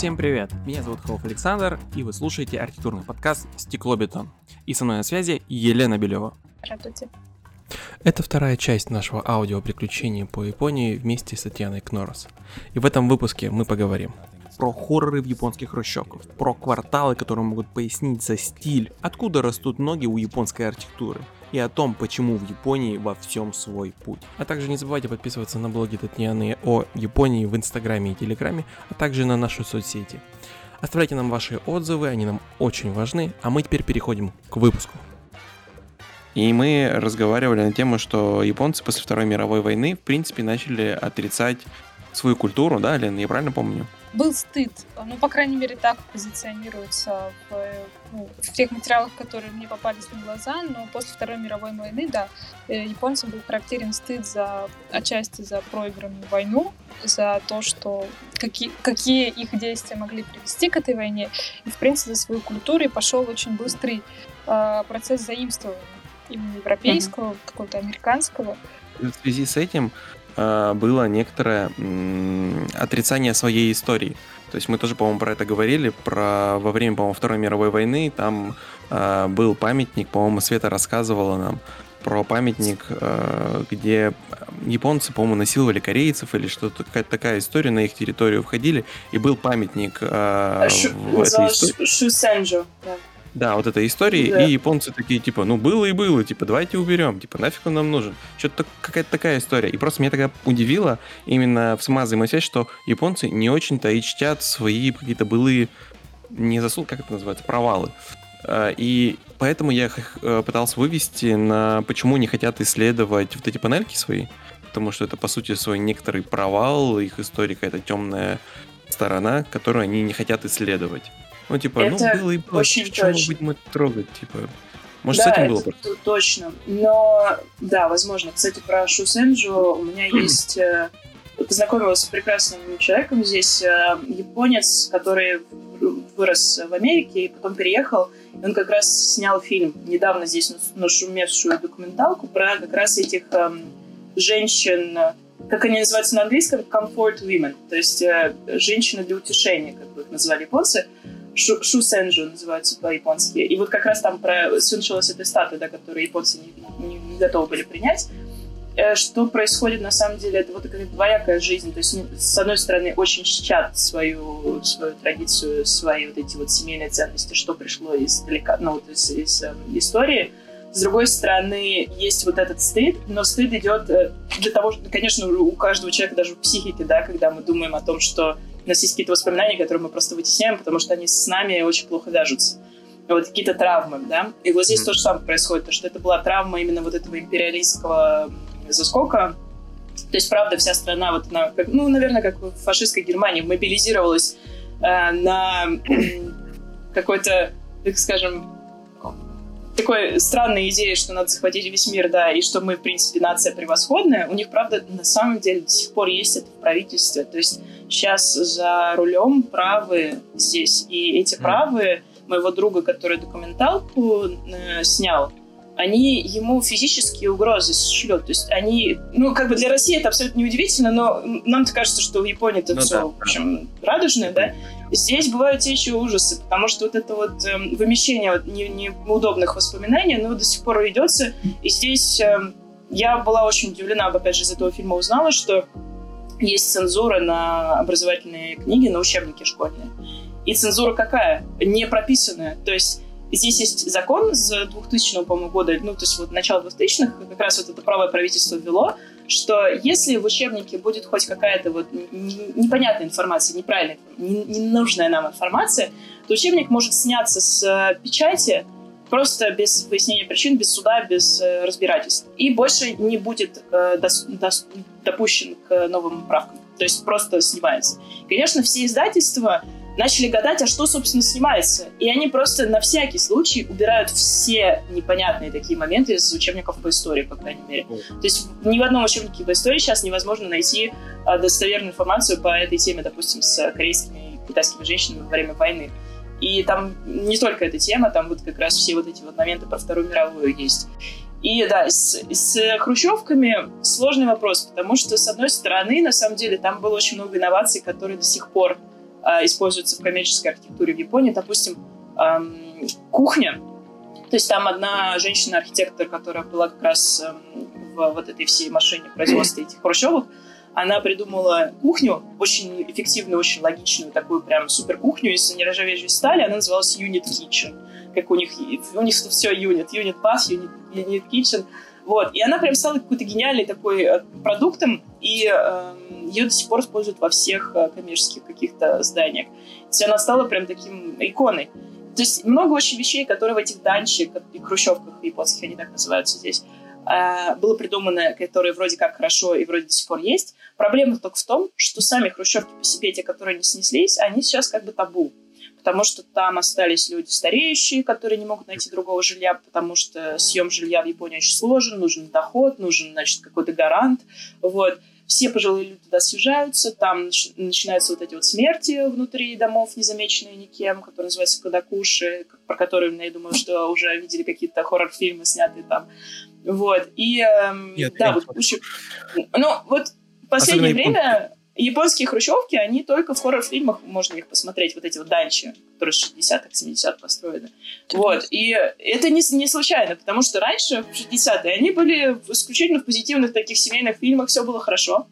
Всем привет! Меня зовут Холов Александр, и вы слушаете архитектурный подкаст «Стекло-бетон». И со мной на связи Елена Белева. Здравствуйте. Это вторая часть нашего аудиоприключения по Японии вместе с Татьяной Кнорос. И в этом выпуске мы поговорим про хорроры в японских хрущевках, про кварталы, которые могут пояснить за стиль, откуда растут ноги у японской архитектуры, и о том, почему в Японии во всем свой путь. А также не забывайте подписываться на блоги Татьяны о Японии в Инстаграме и Телеграме, а также на наши соцсети. Оставляйте нам ваши отзывы, они нам очень важны, а мы теперь переходим к выпуску. И мы разговаривали на тему, что японцы после Второй мировой войны, в принципе, начали отрицать свою культуру, да, Лен, я правильно помню? Был стыд. Ну, по крайней мере, так позиционируется в, ну, в тех материалах, которые мне попались на глаза. Но после Второй мировой войны, да, э, японцам был характерен стыд за отчасти за проигранную войну, за то, что какие, какие их действия могли привести к этой войне. И, в принципе, за свою культуру и пошел очень быстрый э, процесс заимствования именно европейского, mm-hmm. какого-то американского. В связи с этим было некоторое отрицание своей истории. То есть мы тоже, по-моему, про это говорили, про во время, по-моему, Второй мировой войны там э, был памятник, по-моему, Света рассказывала нам про памятник, э, где японцы, по-моему, насиловали корейцев или что-то, какая-то такая история, на их территорию входили, и был памятник э, Шу, в этой истории. Шусенджо, да. Да, вот этой истории, да. и японцы такие, типа, ну было и было, типа, давайте уберем, типа, нафиг он нам нужен. Что-то какая-то такая история. И просто меня тогда удивило именно в сама взаимосвязь, что японцы не очень-то и чтят свои какие-то былые, не заслуги, как это называется, провалы. А, и поэтому я их э, пытался вывести на почему не хотят исследовать вот эти панельки свои, потому что это, по сути, свой некоторый провал, их история какая-то темная сторона, которую они не хотят исследовать. Ну, типа, ну, это ну, было и было. Очень Почему точно. будем это трогать, типа... Может, да, с этим было это точно. Но, да, возможно. Кстати, про Шусенджу у меня есть... Э, познакомилась с прекрасным человеком здесь, э, японец, который вырос в Америке и потом переехал. И он как раз снял фильм недавно здесь нашумевшую документалку про как раз этих эм, женщин, как они называются на английском, comfort women, то есть э, женщины для утешения, как бы их называли японцы. Шусенджу называется по-японски. И вот как раз там про, случилась эта статуя, да, которую японцы не, не, не готовы были принять. Э, что происходит на самом деле, это вот такая двоякая жизнь. То есть, с одной стороны, очень чтят свою, свою традицию, свои вот эти вот семейные ценности, что пришло из, ну, вот из, из э, истории. С другой стороны, есть вот этот стыд, но стыд идет э, для того, что, конечно, у каждого человека даже в психике, да, когда мы думаем о том, что у нас есть какие-то воспоминания, которые мы просто вытесняем, потому что они с нами очень плохо вяжутся. Вот какие-то травмы, да. И вот здесь mm-hmm. то же самое происходит, то, что это была травма именно вот этого империалистского заскока. То есть, правда, вся страна, вот она, как, ну, наверное, как в фашистской Германии, мобилизировалась э, на какой-то, так скажем, такой странной идеи, что надо захватить весь мир, да, и что мы, в принципе, нация превосходная, у них, правда, на самом деле до сих пор есть это в правительстве. То есть сейчас за рулем правы здесь. И эти правы моего друга, который документалку э, снял, они ему физические угрозы шлют. То есть они, ну, как бы для России это абсолютно неудивительно, но нам-то кажется, что в Японии это ну, все, да. в общем, радужное, да. Здесь бывают те еще ужасы, потому что вот это вот э, вымещение вот, не, неудобных воспоминаний, оно до сих пор ведется. И здесь э, я была очень удивлена, опять же, из этого фильма узнала, что есть цензура на образовательные книги, на учебники школьные. И цензура какая? Не прописанная. То есть здесь есть закон с 2000 по-моему, года, ну, то есть вот начало 2000-х, как раз вот это правое правительство ввело, что если в учебнике будет хоть какая-то вот непонятная информация, неправильная, ненужная нам информация, то учебник может сняться с э, печати просто без выяснения причин, без суда, без э, разбирательств. И больше не будет э, допущен к новым правкам. То есть просто снимается. Конечно, все издательства начали гадать, а что, собственно, снимается. И они просто на всякий случай убирают все непонятные такие моменты из учебников по истории, по крайней мере. То есть ни в одном учебнике по истории сейчас невозможно найти а, достоверную информацию по этой теме, допустим, с корейскими и китайскими женщинами во время войны. И там не только эта тема, там вот как раз все вот эти вот моменты про Вторую мировую есть. И да, с, с хрущевками сложный вопрос, потому что, с одной стороны, на самом деле, там было очень много инноваций, которые до сих пор э, используются в коммерческой архитектуре в Японии. Допустим, эм, кухня. То есть там одна женщина-архитектор, которая была как раз эм, в вот этой всей машине производства этих хрущевок, она придумала кухню, очень эффективную, очень логичную, такую прям супер кухню из нержавеющей стали. Она называлась Unit Kitchen. Как у них, у них все Unit, Unit Pass, Unit, Unit Kitchen. Вот. И она прям стала какой-то гениальной такой э, продуктом, и э, ее до сих пор используют во всех э, коммерческих каких-то зданиях. То есть она стала прям таким иконой. То есть много очень вещей, которые в этих данчи и хрущевках японских, они так называются здесь, э, было придумано, которые вроде как хорошо и вроде до сих пор есть. Проблема только в том, что сами хрущевки по себе, те, которые не снеслись, они сейчас как бы табу. Потому что там остались люди стареющие, которые не могут найти другого жилья, потому что съем жилья в Японии очень сложен, нужен доход, нужен, значит, какой-то гарант. Вот все пожилые люди туда съезжаются, там начинаются вот эти вот смерти внутри домов, незамеченные никем, которые называются Кадакуши, про которые, я думаю, что уже видели какие-то хоррор-фильмы, снятые там. Вот. И, эм, Нет, да, вот, ну, вот в последнее время японские хрущевки, они только в хоррор-фильмах, можно их посмотреть, вот эти вот данчи, которые с 60-х, 70-х построены. Вот. И это не, не случайно, потому что раньше, в 60-е, они были исключительно в позитивных таких семейных фильмах, все было хорошо.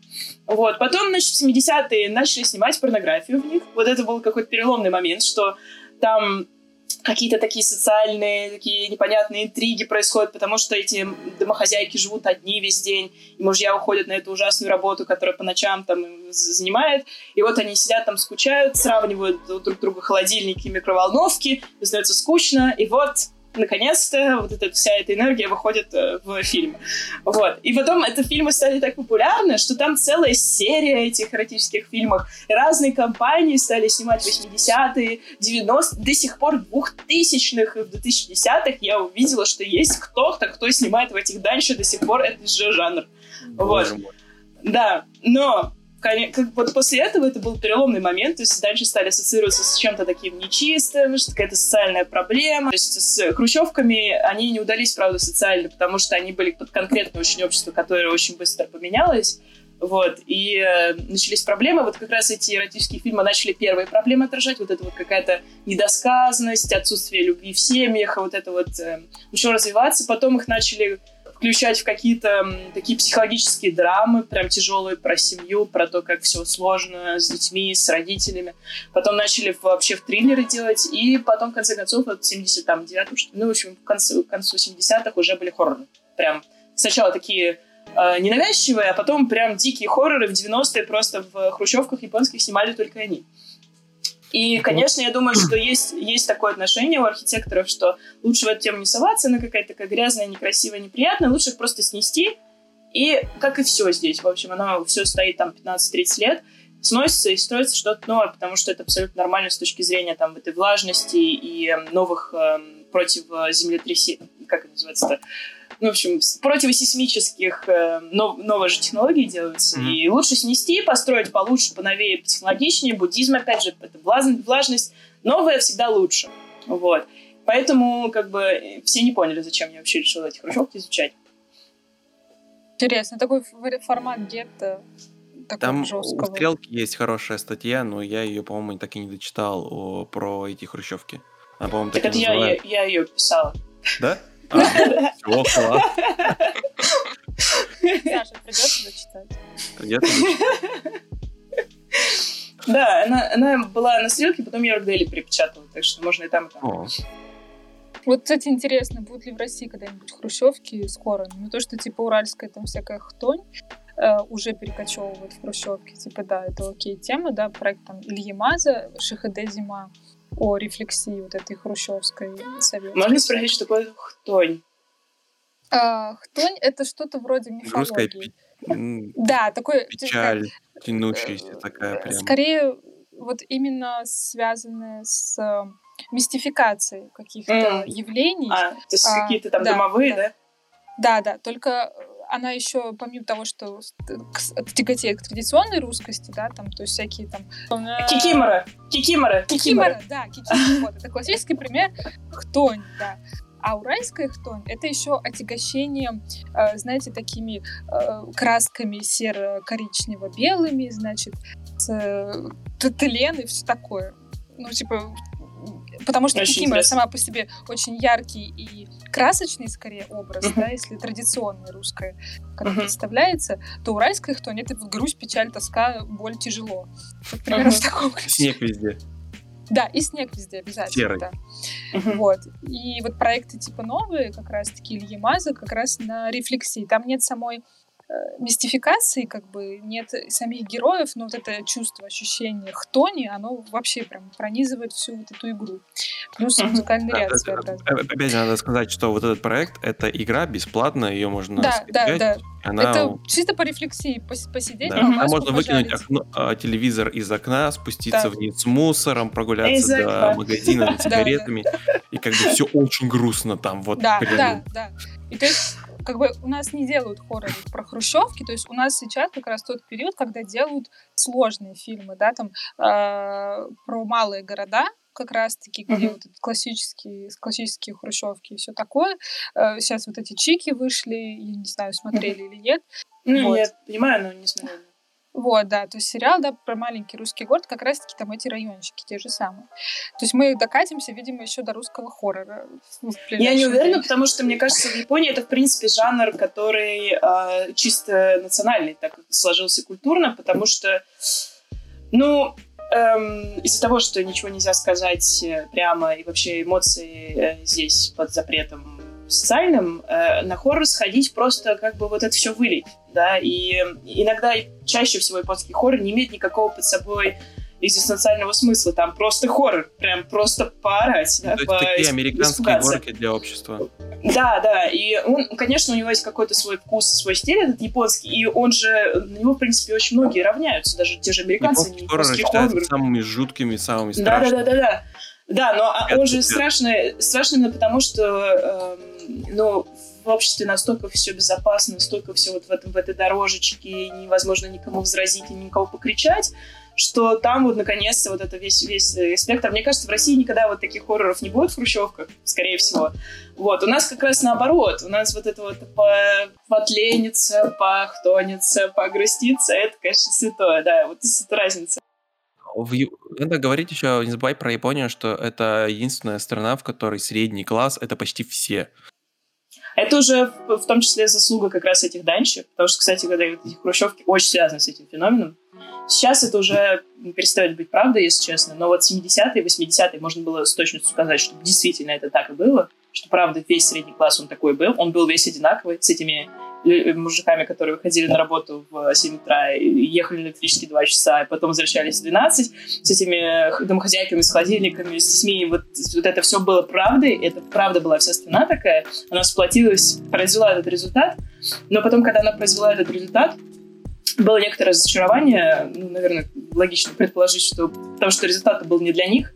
Вот. Потом, значит, в 70-е начали снимать порнографию в них. Вот это был какой-то переломный момент, что там какие-то такие социальные, такие непонятные интриги происходят, потому что эти домохозяйки живут одни весь день, и мужья уходят на эту ужасную работу, которая по ночам там занимает, и вот они сидят там, скучают, сравнивают друг друга холодильники, микроволновки, становится скучно, и вот наконец-то вот эта вся эта энергия выходит э, в фильм. Вот. И потом эти фильмы стали так популярны, что там целая серия этих эротических фильмов. Разные компании стали снимать 80-е, 90-е, до сих пор в 2000-х и в 2010-х я увидела, что есть кто-то, кто снимает в этих дальше до сих пор этот же жанр. Боже вот. Мой. Да, но как, вот после этого это был переломный момент, то есть дальше стали ассоциироваться с чем-то таким нечистым, что какая-то социальная проблема. То есть с хрущевками они не удались, правда, социально, потому что они были под конкретное очень общество, которое очень быстро поменялось. Вот, и э, начались проблемы. Вот как раз эти эротические фильмы начали первые проблемы отражать. Вот это вот какая-то недосказанность, отсутствие любви в семьях, вот это вот э, начало развиваться. Потом их начали включать в какие-то такие психологические драмы, прям тяжелые про семью, про то, как все сложно с детьми, с родителями. Потом начали вообще в триллеры делать, и потом, в конце концов, вот 79 ну, в общем, к концу, к концу 70-х уже были хорроры. Прям сначала такие э, ненавязчивые, а потом прям дикие хорроры в 90-е просто в хрущевках японских снимали только они. И, конечно, я думаю, что есть, есть такое отношение у архитекторов, что лучше в эту тему не соваться, она какая-то такая грязная, некрасивая, неприятная, лучше их просто снести. И, как и все здесь, в общем, оно все стоит там 15-30 лет, сносится и строится что-то новое, потому что это абсолютно нормально с точки зрения там этой влажности и эм, новых э, против землетрясений, как это называется-то, ну, в общем, противосейсмических э, нов, новые же технологии делаются. Mm-hmm. И лучше снести, построить получше, поновее, потехнологичнее. Буддизм, опять же, это влажность. Новое всегда лучше. Вот. Поэтому, как бы, все не поняли, зачем я вообще решила эти хрущевки изучать. Интересно, такой формат гетто Там жесткого. у Стрелки есть хорошая статья, но я ее, по-моему, так и не дочитал о, про эти хрущевки. Она, по-моему, так, так это я, я, я ее писала. Да? Все, класс. Саша, придется зачитать. Придется. Да, она, она была на стрелке, потом я Рокдейли перепечатала, так что можно и там, и там. О. Вот, кстати, интересно, будут ли в России когда-нибудь хрущевки скоро? Ну, то, что, типа, уральская там всякая хтонь э, уже перекочевывают в хрущевки. Типа, да, это окей тема, да, проект там Ильи Маза, ШХД «Зима» о рефлексии вот этой хрущевской советской. Можно спросить, что такое хтонь? А, хтонь — это что-то вроде мифологии. Русская да, такой... Печаль, тянущаяся такая прям. Скорее, вот именно связанная с э, мистификацией каких-то mm. явлений. А, то есть а, какие-то там да, домовые, да? Да, да, только она еще, помимо того, что тяготеет к традиционной русскости, да, там, то есть всякие там... Кикимора! Кикимора! Кикимора, да, кикимора. Вот, это классический пример хтонь, да. А уральская хтонь — это еще отягощение, э, знаете, такими э, красками серо-коричнево-белыми, значит, с э, и все такое. Ну, типа, потому что Кикимора сама по себе очень яркий и красочный, скорее, образ, uh-huh. да, если традиционная русская, как uh-huh. представляется, то уральская хтонь — это грусть, печаль, тоска, боль, тяжело. Вот примерно uh-huh. в таком ключе. Снег везде. Да, и снег везде обязательно. Серый. Да. Угу. Вот. И вот проекты типа новые, как раз-таки Ильи Маза, как раз на рефлексии. Там нет самой мистификации, как бы нет самих героев, но вот это чувство, ощущение хтони, оно вообще прям пронизывает всю вот эту игру. Плюс музыкальный ряд своеобразный. Опять надо сказать, что вот этот проект — это игра бесплатная, ее можно Да, скачать, да, да. Она... Это чисто по рефлексии, посидеть, да. А можно выкинуть окно, а, телевизор из окна, спуститься да. вниз с мусором, прогуляться до магазина с сигаретами, и как бы все очень грустно там. Вот да, да, да. И то есть как бы у нас не делают хорроры про хрущевки, то есть у нас сейчас как раз тот период, когда делают сложные фильмы, да, там э, про малые города, как раз-таки, где mm-hmm. вот классические, классические хрущевки и все такое. Э, сейчас вот эти чики вышли, я не знаю, смотрели mm-hmm. или нет. Ну, вот. я понимаю, но не смотрела. Вот, да, то есть сериал, да, про маленький русский город, как раз-таки там эти райончики те же самые. То есть мы докатимся, видимо, еще до русского хоррора. Я не уверена, время. потому что, мне кажется, в Японии это, в принципе, жанр, который э, чисто национальный, так сложился культурно, потому что, ну, эм, из-за того, что ничего нельзя сказать э, прямо, и вообще эмоции э, здесь под запретом социальным, э, на хоррор сходить просто как бы вот это все вылить, да, и иногда чаще всего японский хоррор не имеет никакого под собой экзистенциального смысла. Там просто хоррор, прям просто поорать. Да, То по, такие американские горки для общества. Да, да, и он, конечно, у него есть какой-то свой вкус, свой стиль этот японский, и он же, на него, в принципе, очень многие равняются, даже те же американцы. Японский хоррор считается самыми жуткими, самыми страшными. Да, да, да, да, да. Да, но а он же страшный, страшный именно потому, что э, но в обществе настолько все безопасно, настолько все вот в, этом, в этой дорожечке, невозможно никому возразить и никого покричать, что там вот наконец-то вот это весь, весь спектр. Мне кажется, в России никогда вот таких хорроров не будет в хрущевках, скорее всего. Вот. У нас как раз наоборот. У нас вот это вот потлениться, похтониться, погруститься, это, конечно, святое, да, вот это разница. В, надо говорить еще, не забывай про Японию, что это единственная страна, в которой средний класс — это почти все. Это уже в, том числе заслуга как раз этих данщиков, потому что, кстати, когда эти хрущевки очень связаны с этим феноменом. Сейчас это уже перестает быть правдой, если честно, но вот 70-е, 80-е можно было с точностью сказать, что действительно это так и было, что правда весь средний класс он такой был, он был весь одинаковый, с этими мужиками, которые выходили на работу в 7 утра, ехали на электрически 2 часа, и потом возвращались в 12, с этими домохозяйками, с холодильниками, с детьми. Вот, вот это все было правдой, это правда была вся страна такая. Она сплотилась, произвела этот результат. Но потом, когда она произвела этот результат, было некоторое разочарование, ну, наверное, логично предположить, что потому что результат был не для них,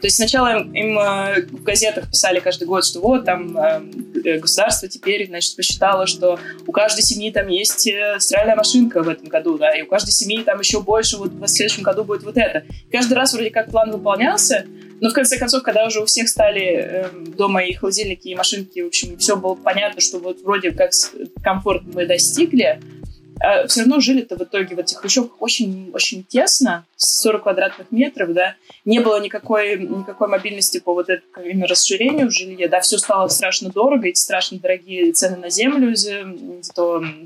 то есть сначала им, э, в газетах писали каждый год, что вот там э, э, государство теперь, значит, посчитало, что у каждой семьи там есть стиральная машинка в этом году, да, и у каждой семьи там еще больше, вот в следующем году будет вот это. Каждый раз вроде как план выполнялся, но в конце концов, когда уже у всех стали э, дома и холодильники, и машинки, в общем, все было понятно, что вот вроде как комфорт мы достигли, а все равно жили-то в итоге в этих хрущевках очень, очень тесно, 40 квадратных метров, да, не было никакой, никакой мобильности по вот этому расширению в жилье, да, все стало страшно дорого, эти страшно дорогие цены на землю из-за,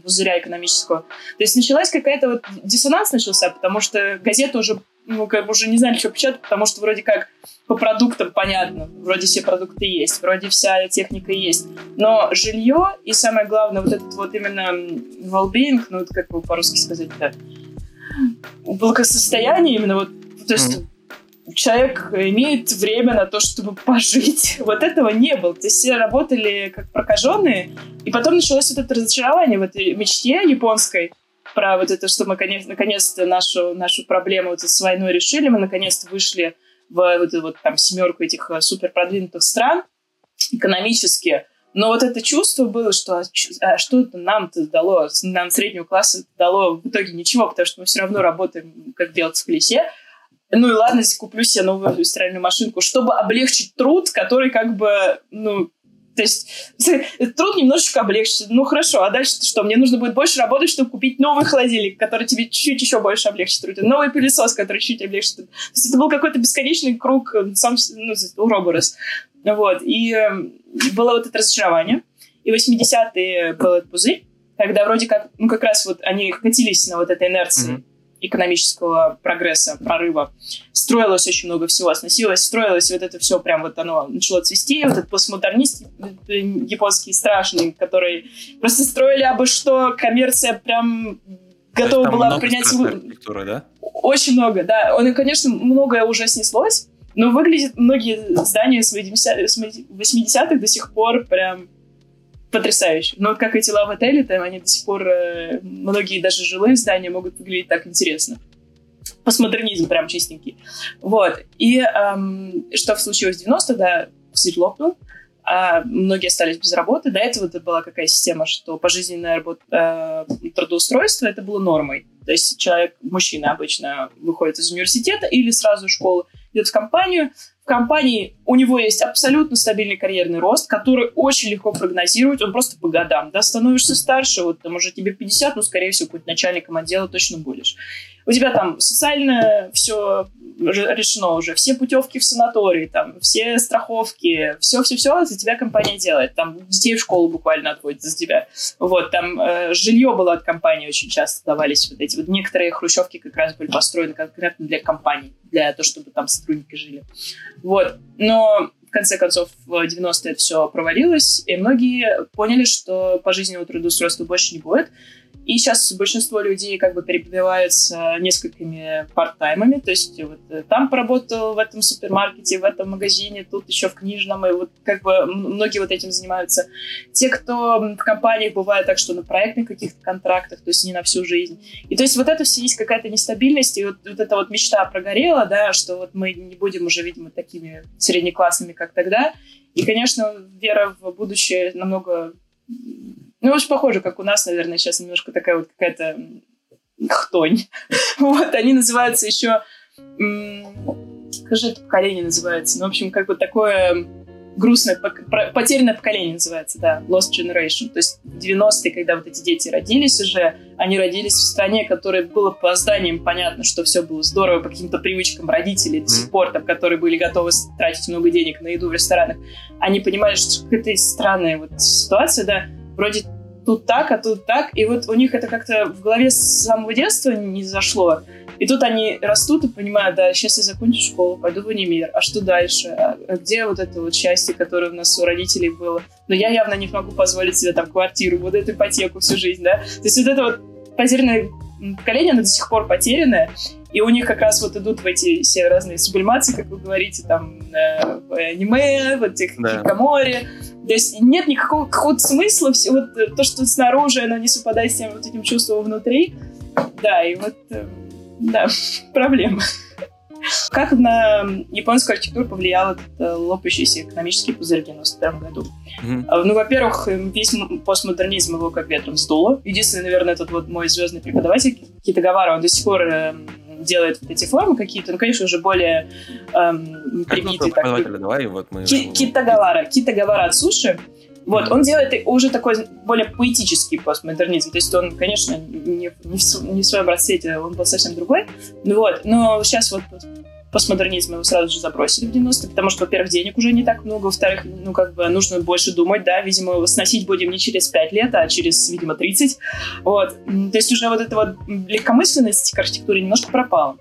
пузыря экономического. То есть началась какая-то вот диссонанс начался, потому что газеты уже ну, как бы уже не знали, что печатать, потому что вроде как по продуктам понятно, вроде все продукты есть, вроде вся техника есть, но жилье и самое главное, вот этот вот именно well-being, ну, это как бы по-русски сказать, да, благосостояние именно вот, то есть mm-hmm. человек имеет время на то, чтобы пожить. Вот этого не было. То есть все работали как прокаженные, и потом началось вот это разочарование в этой мечте японской, про вот это, что мы наконец-то нашу, нашу проблему вот с войной решили, мы наконец-то вышли в вот эту вот там семерку этих э, супер продвинутых стран экономически. Но вот это чувство было, что а, а что это нам-то дало, нам среднего класса дало в итоге ничего, потому что мы все равно работаем как белцы в колесе. Ну и ладно, куплю себе новую стиральную машинку, чтобы облегчить труд, который как бы, ну, То есть труд немножечко облегчится. Ну хорошо, а дальше что? Мне нужно будет больше работать, чтобы купить новый холодильник, который тебе чуть-чуть еще больше облегчит труд. Новый пылесос, который чуть облегчит труд. То есть это был какой-то бесконечный круг э, сам ну, уроборос. Вот. И э, было вот это разочарование. И 80-е был этот пузырь, когда вроде как, ну как раз вот они катились на вот этой инерции. Mm-hmm экономического прогресса, прорыва. Строилось очень много всего, сносилось, строилось, вот это все прям вот оно начало цвести, вот этот постмодернист э, японский страшный, который просто строили абы что, коммерция прям готова была принять... да? Очень много, да. Он, конечно, многое уже снеслось, но выглядит многие здания с 80-х до сих пор прям потрясающе. Но вот как эти лав-отели, там они до сих пор, э, многие даже жилые здания могут выглядеть так интересно. Постмодернизм прям чистенький. Вот. И эм, что случилось в 90-х, да, пузырь лопнул, а многие остались без работы. До этого это была какая система, что пожизненное работа, э, трудоустройство это было нормой. То есть человек, мужчина обычно выходит из университета или сразу из школы, идет в компанию, компании у него есть абсолютно стабильный карьерный рост, который очень легко прогнозировать, он просто по годам. Да, становишься старше, вот там уже тебе 50, ну, скорее всего, какой-то начальником отдела точно будешь. У тебя там социальное все решено уже, все путевки в санаторий, там, все страховки, все-все-все за тебя компания делает. Там детей в школу буквально отводят за тебя. Вот, там э, жилье было от компании очень часто давались вот эти вот некоторые хрущевки как раз были построены конкретно для компаний, для того, чтобы там сотрудники жили. Вот, но в конце концов, в 90-е это все провалилось, и многие поняли, что пожизненного трудоустройства больше не будет, и сейчас большинство людей как бы перебиваются несколькими парт-таймами. То есть вот э, там поработал в этом супермаркете, в этом магазине, тут еще в книжном. И вот как бы многие вот этим занимаются. Те, кто в компаниях бывает так, что на проектных каких-то контрактах, то есть не на всю жизнь. И то есть вот это все есть какая-то нестабильность. И вот, вот эта вот мечта прогорела, да, что вот мы не будем уже, видимо, такими среднеклассными, как тогда. И, конечно, вера в будущее намного ну, очень похоже, как у нас, наверное, сейчас немножко такая вот какая-то хтонь. вот, они называются еще... Как же это поколение называется? Ну, в общем, как бы такое грустное, потерянное поколение называется, да, Lost Generation. То есть в 90-е, когда вот эти дети родились уже, они родились в стране, которая было по зданиям понятно, что все было здорово по каким-то привычкам родителей до сих пор, там, которые были готовы тратить много денег на еду в ресторанах. Они понимали, что это странная вот ситуация, да, вроде тут так, а тут так. И вот у них это как-то в голове с самого детства не зашло. И тут они растут и понимают, да, сейчас я закончу школу, пойду в универ, а что дальше? А, а где вот это вот счастье, которое у нас у родителей было? Но я явно не могу позволить себе там квартиру, вот эту ипотеку всю жизнь, да? То есть вот это вот потерянное поколение, оно до сих пор потерянное, и у них как раз вот идут в эти все разные сублимации, как вы говорите, там, э, аниме, вот этих да. Кикамори, то есть нет никакого какого смысла, все вот э, то, что снаружи, оно не совпадает с тем вот этим чувством внутри. Да, и вот, э, да, проблема. Как на японскую архитектуру повлиял этот э, лопающийся экономический пузырь в 91 году? Mm-hmm. Ну, во-первых, весь постмодернизм его как ветром сдуло. Единственный, наверное, этот вот мой звездный преподаватель Кита Гавара, он до сих пор делает вот эти формы какие-то, ну, конечно, уже более эм, привитые. Так, давай, вот мы... Ки- Китагавара. Китагавара от суши. Вот, mm-hmm. он делает уже такой более поэтический постмодернизм. То есть он, конечно, не, не, в, не в своем расцвете, он был совсем другой. Ну вот, но сейчас вот постмодернизм его сразу же забросили в 90-е, потому что, во-первых, денег уже не так много, во-вторых, ну, как бы нужно больше думать, да, видимо, сносить будем не через 5 лет, а через, видимо, 30. Вот. То есть уже вот эта вот легкомысленность к архитектуре немножко пропала.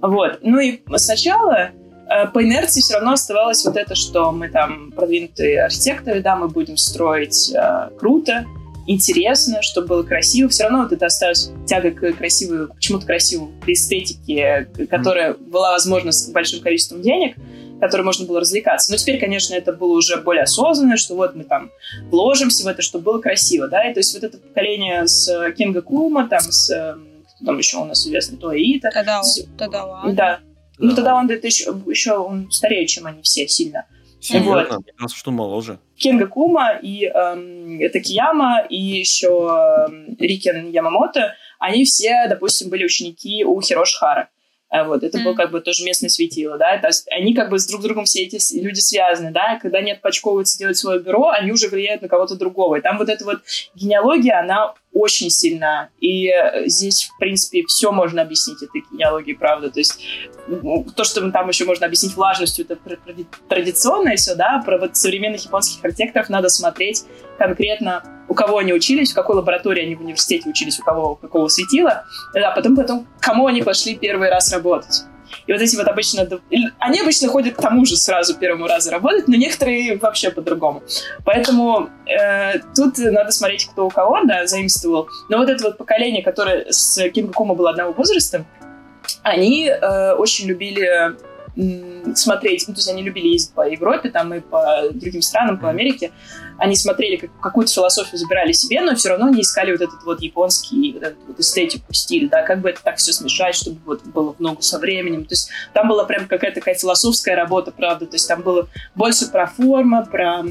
Вот. Ну и сначала э, по инерции все равно оставалось вот это, что мы там продвинутые архитекторы, да, мы будем строить э, круто, интересно, чтобы было красиво. Все равно вот это осталось тяга к красивой, к чему-то красивому, к эстетике, которая была возможна с большим количеством денег, которой можно было развлекаться. Но теперь, конечно, это было уже более осознанно, что вот мы там вложимся в это, чтобы было красиво, да, и то есть вот это поколение с Кинга Кума, там с кто там еще у нас известный. Тогда он, тогда он. Да. Ну, тогда он это еще, еще он старее, чем они все, сильно. Серьезно? Вот. Мне что моложе. Кенга Кума и эм, Такияма и еще эм, Рикен Ямамото, они все, допустим, были ученики у Хироши Хара. А вот, это mm. был как бы тоже местное светило, да, то есть они как бы с друг другом все эти люди связаны, да, когда они отпочковываются делать свое бюро, они уже влияют на кого-то другого. И там вот эта вот генеалогия, она очень сильна. И э, здесь, в принципе, все можно объяснить этой генеалогией, правда. То есть то, что там еще можно объяснить влажностью, это традиционное все, да, про вот современных японских архитекторов надо смотреть конкретно у кого они учились, в какой лаборатории они в университете учились, у кого какого светила, да, потом, потом кому они пошли первый раз работать. И вот эти вот обычно... Они обычно ходят к тому же сразу первому разу работать, но некоторые вообще по-другому. Поэтому э, тут надо смотреть, кто у кого, да, заимствовал. Но вот это вот поколение, которое с Кинга Кума было одного возраста, они э, очень любили смотреть, ну, то есть они любили ездить по Европе, там и по другим странам, по Америке, они смотрели как, какую-то философию, забирали себе, но все равно они искали вот этот вот японский, вот этот вот эстетику, стиль, да, как бы это так все смешать, чтобы вот было в ногу со временем. То есть там была прям какая-то такая философская работа, правда, то есть там было больше про форму, про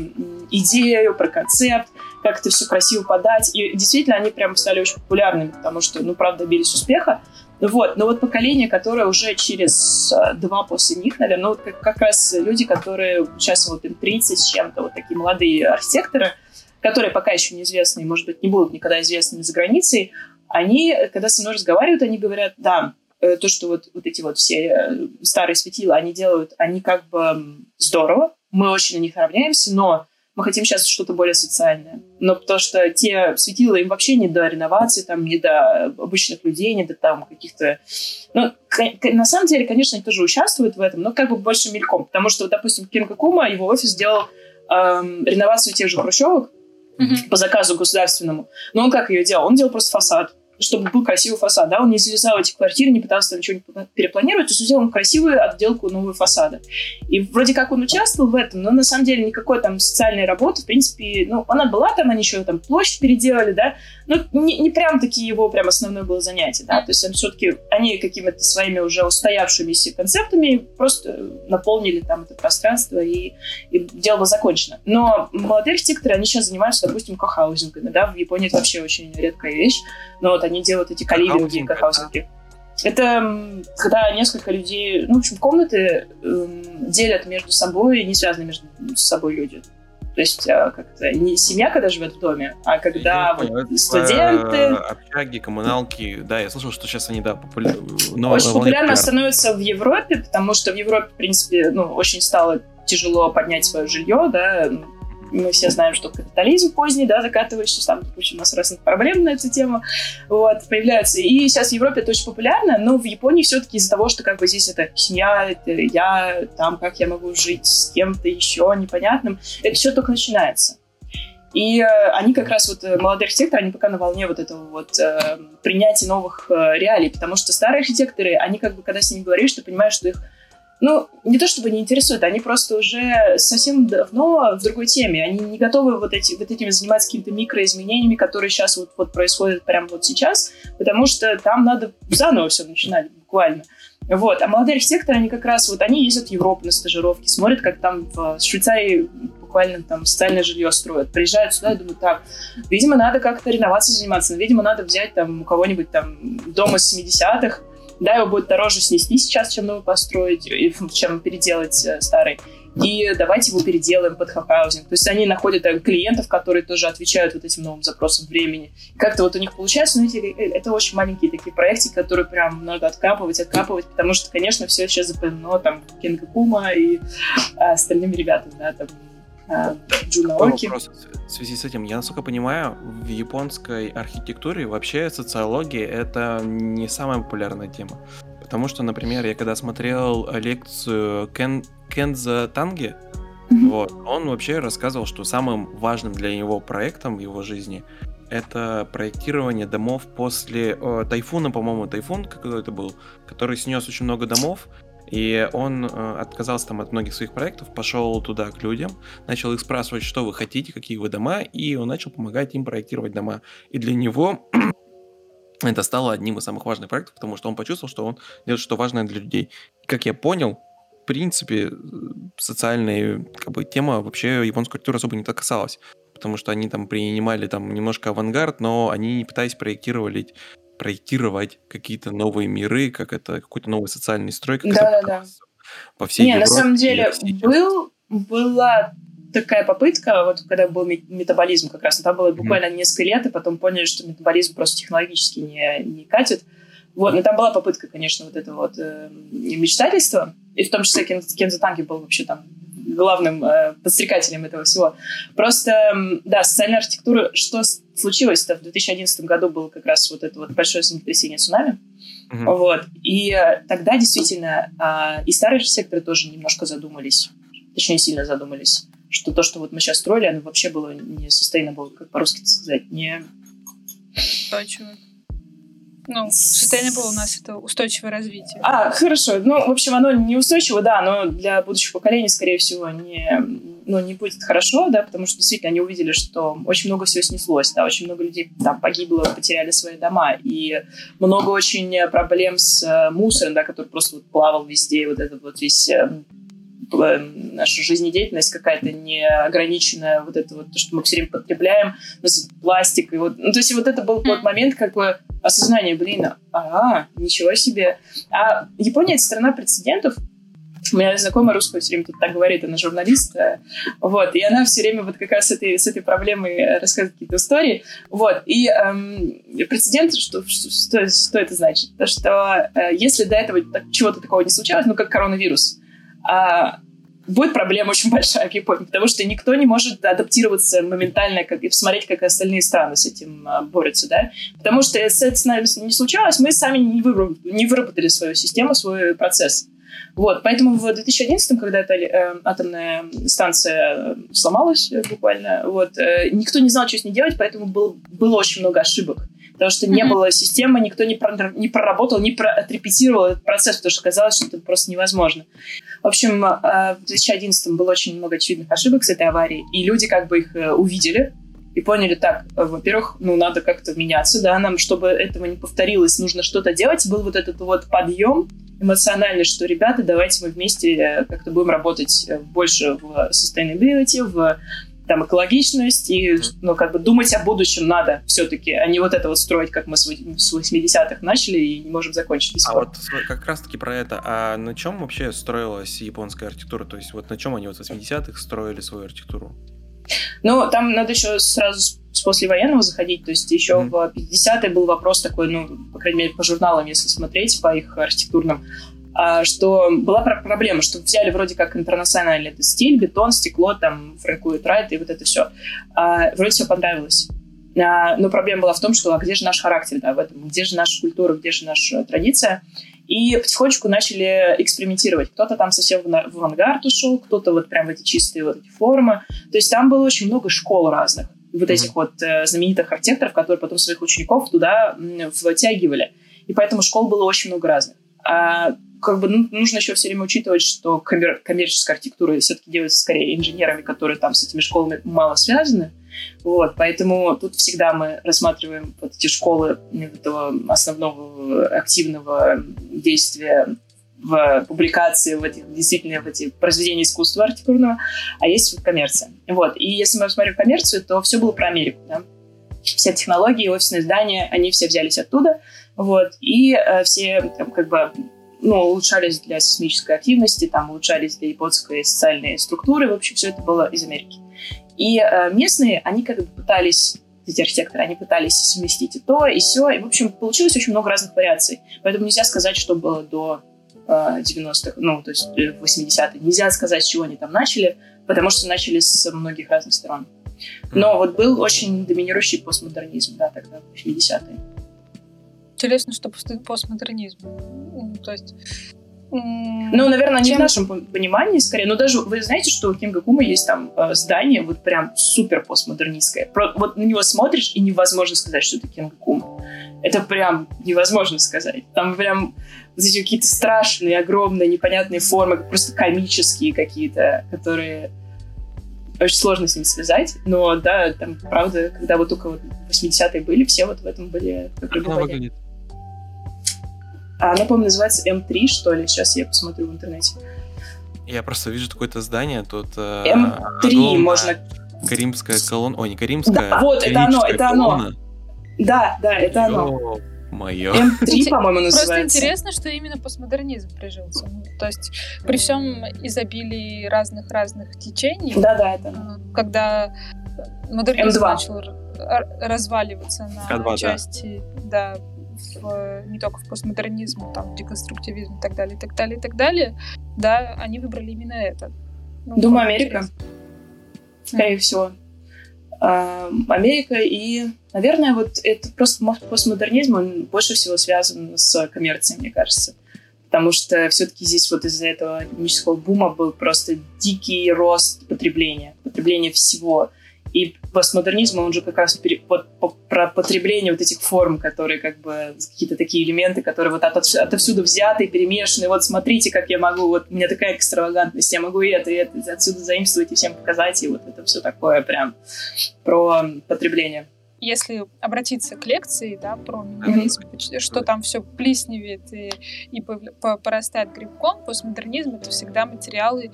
идею, про концепт, как это все красиво подать. И действительно они прям стали очень популярными, потому что, ну, правда, добились успеха. Вот, но вот поколение, которое уже через э, два после них, наверное, ну, вот как, как раз люди, которые сейчас вот им 30 с чем-то, вот такие молодые архитекторы, которые пока еще неизвестны, может быть, не будут никогда известными за границей, они, когда со мной разговаривают, они говорят, да, э, то, что вот, вот эти вот все э, старые светила, они делают, они как бы здорово, мы очень на них равняемся, но мы хотим сейчас что-то более социальное. Но потому что те светила им вообще не до реновации, там, не до обычных людей, не до там каких-то... Ну, на самом деле, конечно, они тоже участвуют в этом, но как бы больше мельком. Потому что, допустим, Кинга Кума, его офис сделал эм, реновацию тех же хрущевок mm-hmm. по заказу государственному. Но он как ее делал? Он делал просто фасад чтобы был красивый фасад. Да? Он не залезал в эти квартиры, не пытался там ничего перепланировать, то есть сделал красивую отделку нового фасада. И вроде как он участвовал в этом, но на самом деле никакой там социальной работы, в принципе, ну, она была там, они еще там площадь переделали, да, но не, не прям таки его прям основное было занятие, да, то есть он все-таки, они какими-то своими уже устоявшимися концептами просто наполнили там это пространство, и, и дело было закончено. Но молодые архитекторы, они сейчас занимаются, допустим, кохаузингами, да, в Японии это вообще очень редкая вещь, но вот они делают эти каливинги, кохаузинги. Это когда несколько людей, ну, в общем, комнаты э, делят между собой, не связаны между собой люди. То есть а, как-то не семья, когда живет в доме, а когда вот понял, студенты... Общаги, коммуналки, да, я слышал, что сейчас они, да, популярны. Очень популярно становятся в Европе, потому что в Европе, в принципе, ну, очень стало тяжело поднять свое жилье, да, мы все знаем, что капитализм поздний, да, закатывающийся, там, допустим, у нас разных проблем на эту тему, вот, появляются. И сейчас в Европе это очень популярно, но в Японии все-таки из-за того, что как бы здесь это семья, это я, там, как я могу жить с кем-то еще непонятным, это все только начинается. И э, они как раз, вот э, молодые архитекторы, они пока на волне вот этого вот э, принятия новых э, реалий, потому что старые архитекторы, они как бы, когда с ними говоришь, ты понимаешь, что их ну, не то чтобы не интересует, они просто уже совсем давно в другой теме. Они не готовы вот, эти, вот этими заниматься какими-то микроизменениями, которые сейчас вот, вот происходят прямо вот сейчас, потому что там надо заново все начинать буквально. Вот. А молодые архитекторы, они как раз вот, они ездят в Европу на стажировки, смотрят, как там в Швейцарии буквально там социальное жилье строят. Приезжают сюда и думают, так, видимо, надо как-то реновацией заниматься, видимо, надо взять там у кого-нибудь там дом из 70-х, да, его будет дороже снести сейчас, чем новый построить, чем переделать э, старый. И давайте его переделаем под housing. То есть они находят э, клиентов, которые тоже отвечают вот этим новым запросам времени. Как-то вот у них получается, но эти, э, это очень маленькие такие проекты, которые прям надо откапывать, откапывать, потому что, конечно, все сейчас заполнено там Кенго Кума и а, остальными ребятами, да, там а, Джуна Оки. Вопрос в связи с этим. Я, насколько понимаю, в японской архитектуре вообще социология — это не самая популярная тема. Потому что, например, я когда смотрел лекцию Кен... Кенза Танге, mm-hmm. вот, он вообще рассказывал, что самым важным для него проектом в его жизни это проектирование домов после о, тайфуна, по-моему, тайфун какой это был, который снес очень много домов, и он э, отказался там от многих своих проектов, пошел туда к людям, начал их спрашивать, что вы хотите, какие вы дома, и он начал помогать им проектировать дома. И для него это стало одним из самых важных проектов, потому что он почувствовал, что он делает что важное для людей. Как я понял, в принципе, социальная как бы, тема вообще японской культуры особо не так касалась. потому что они там принимали там немножко авангард, но они не пытались проектировать проектировать какие-то новые миры, как это какой-то новый социальный строй, как да, это да, да. по всей Не, Европе. на самом деле был, была такая попытка, вот когда был метаболизм как раз, там было буквально mm-hmm. несколько лет, и потом поняли, что метаболизм просто технологически не, не катит. Вот, но там была попытка, конечно, вот это вот э, мечтательство, и в том числе Кен, Кензо Танки был вообще там главным э, подстрекателем этого всего. Просто, да, социальная архитектура, что случилось-то в 2011 году было как раз вот это вот большое землетрясение цунами, mm-hmm. вот, и э, тогда действительно э, и старые архитекторы тоже немножко задумались, точнее сильно задумались, что то, что вот мы сейчас строили, оно вообще было не sustainable, как по-русски сказать, не... Устойчиво. Ну, sustainable у нас это устойчивое развитие. А, хорошо. Ну, в общем, оно не устойчиво, да, но для будущих поколений, скорее всего, не, ну, не будет хорошо, да, потому что действительно они увидели, что очень много всего снеслось, да, очень много людей там погибло, потеряли свои дома, и много очень проблем с э, мусором, да, который просто вот плавал везде, вот этот вот весь наша жизнедеятельность какая-то неограниченная, вот это вот то, что мы все время потребляем, пластик. И вот, ну, то есть вот это был тот момент как бы осознание, блин, а, ничего себе. А Япония — это страна прецедентов, у меня знакомая русская все время тут так говорит, она журналист, э, вот, и она все время вот как раз с этой, с этой проблемой рассказывает какие-то истории, вот, и эм, прецедент, что, что, что это значит? То, что э, если до этого чего-то такого не случалось, ну, как коронавирус, а, будет проблема очень большая в Японии, потому что никто не может адаптироваться моментально как, и посмотреть, как остальные страны с этим а, борются, да, потому что если это с нами не случалось, мы сами не, выработали, не выработали свою систему, свой процесс. Вот, поэтому в 2011, когда эта э, атомная станция сломалась э, буквально, вот, э, никто не знал, что с ней делать, поэтому был, было очень много ошибок потому что не было системы, никто не, про, не проработал, не про, отрепетировал этот процесс, потому что казалось, что это просто невозможно. В общем, э, в 2011 было очень много очевидных ошибок с этой аварией, и люди как бы их э, увидели и поняли, так, э, во-первых, ну, надо как-то меняться, да, нам, чтобы этого не повторилось, нужно что-то делать. Был вот этот вот подъем эмоциональный, что, ребята, давайте мы вместе как-то будем работать больше в sustainability, в там экологичность и, ну, как бы думать о будущем надо все-таки, а не вот это вот строить, как мы с 80-х начали и не можем закончить А вот как раз-таки про это, а на чем вообще строилась японская архитектура? То есть вот на чем они вот в 80-х строили свою архитектуру? Ну, там надо еще сразу с послевоенного заходить, то есть еще mm-hmm. в 50-е был вопрос такой, ну, по крайней мере, по журналам, если смотреть, по их архитектурным, что была проблема, что взяли вроде как интернациональный этот стиль, бетон, стекло, там, фрекует райт и вот это все. А, вроде все понравилось. А, но проблема была в том, что а где же наш характер да, в этом, где же наша культура, где же наша традиция. И потихонечку начали экспериментировать. Кто-то там совсем в авангард ушел, кто-то вот прям в эти чистые вот эти формы. То есть там было очень много школ разных. Вот этих mm-hmm. вот э, знаменитых архитекторов, которые потом своих учеников туда втягивали. И поэтому школ было очень много разных. А как бы ну, нужно еще все время учитывать, что коммер- коммерческая архитектура все-таки делается скорее инженерами, которые там с этими школами мало связаны. Вот, поэтому тут всегда мы рассматриваем вот эти школы этого основного активного действия в публикации, в этих действительно в эти произведения искусства архитектурного, а есть вот коммерция. Вот. И если мы рассмотрим коммерцию, то все было про Америку. Да? Все технологии, офисные здания, они все взялись оттуда. Вот. И э, все там, как бы ну, улучшались для сейсмической активности, там улучшались для японской социальной структуры. В общем, все это было из Америки. И э, местные, они как бы пытались эти архитекторы, они пытались совместить и то, и все. И, в общем, получилось очень много разных вариаций. Поэтому нельзя сказать, что было до э, 90-х, ну, то есть 80-х. Э, нельзя сказать, с чего они там начали, потому что начали с многих разных сторон. Но вот был очень доминирующий постмодернизм, да, тогда, в 80-е интересно, что постмодернизм. То есть ну, наверное, не Чем... в нашем понимании, скорее. Но даже вы знаете, что у Кинга Кума есть там э, здание вот прям супер постмодернистское. Про, вот на него смотришь, и невозможно сказать, что это Кинга Кума. Это прям невозможно сказать. Там прям вот эти какие-то страшные, огромные, непонятные формы, просто комические какие-то, которые очень сложно с ним связать. Но да, там, правда, когда вот только вот 80-е были, все вот в этом были... Как она выглядит? А она, по-моему, называется М3, что ли. Сейчас я посмотрю в интернете. Я просто вижу какое-то здание тут... М3 э, можно Каримская колонна. Ой, не Каримская. Да, вот, это оно, это колонна. оно. Да, да, это оно. Мое. М3, по-моему, называется. Просто интересно, что именно постмодернизм прижился. Ну, то есть при всем изобилии разных-разных течений, да, да, это. когда модернизм М2. начал разваливаться на К2, части, да. да, в, не только в постмодернизм, там, деконструктивизм и так далее, и так далее, и так далее, да, они выбрали именно это. Ну, Думаю, Америка. Интересно. Скорее mm. всего. А, Америка и, наверное, вот это просто постмодернизм, он больше всего связан с коммерцией, мне кажется. Потому что все-таки здесь вот из-за этого экономического бума был просто дикий рост потребления, потребления всего. И постмодернизм, он же как раз пере, под, по, про потребление вот этих форм, которые как бы какие-то такие элементы, которые вот от, от, отовсюду взяты, перемешаны. Вот смотрите, как я могу, вот у меня такая экстравагантность, я могу и это, и это отсюда заимствовать и всем показать, и вот это все такое прям про потребление если обратиться к лекции, да, про минимализм, mm-hmm. что там все плисневеет и, и порастает грибком, постмодернизм — это всегда материалы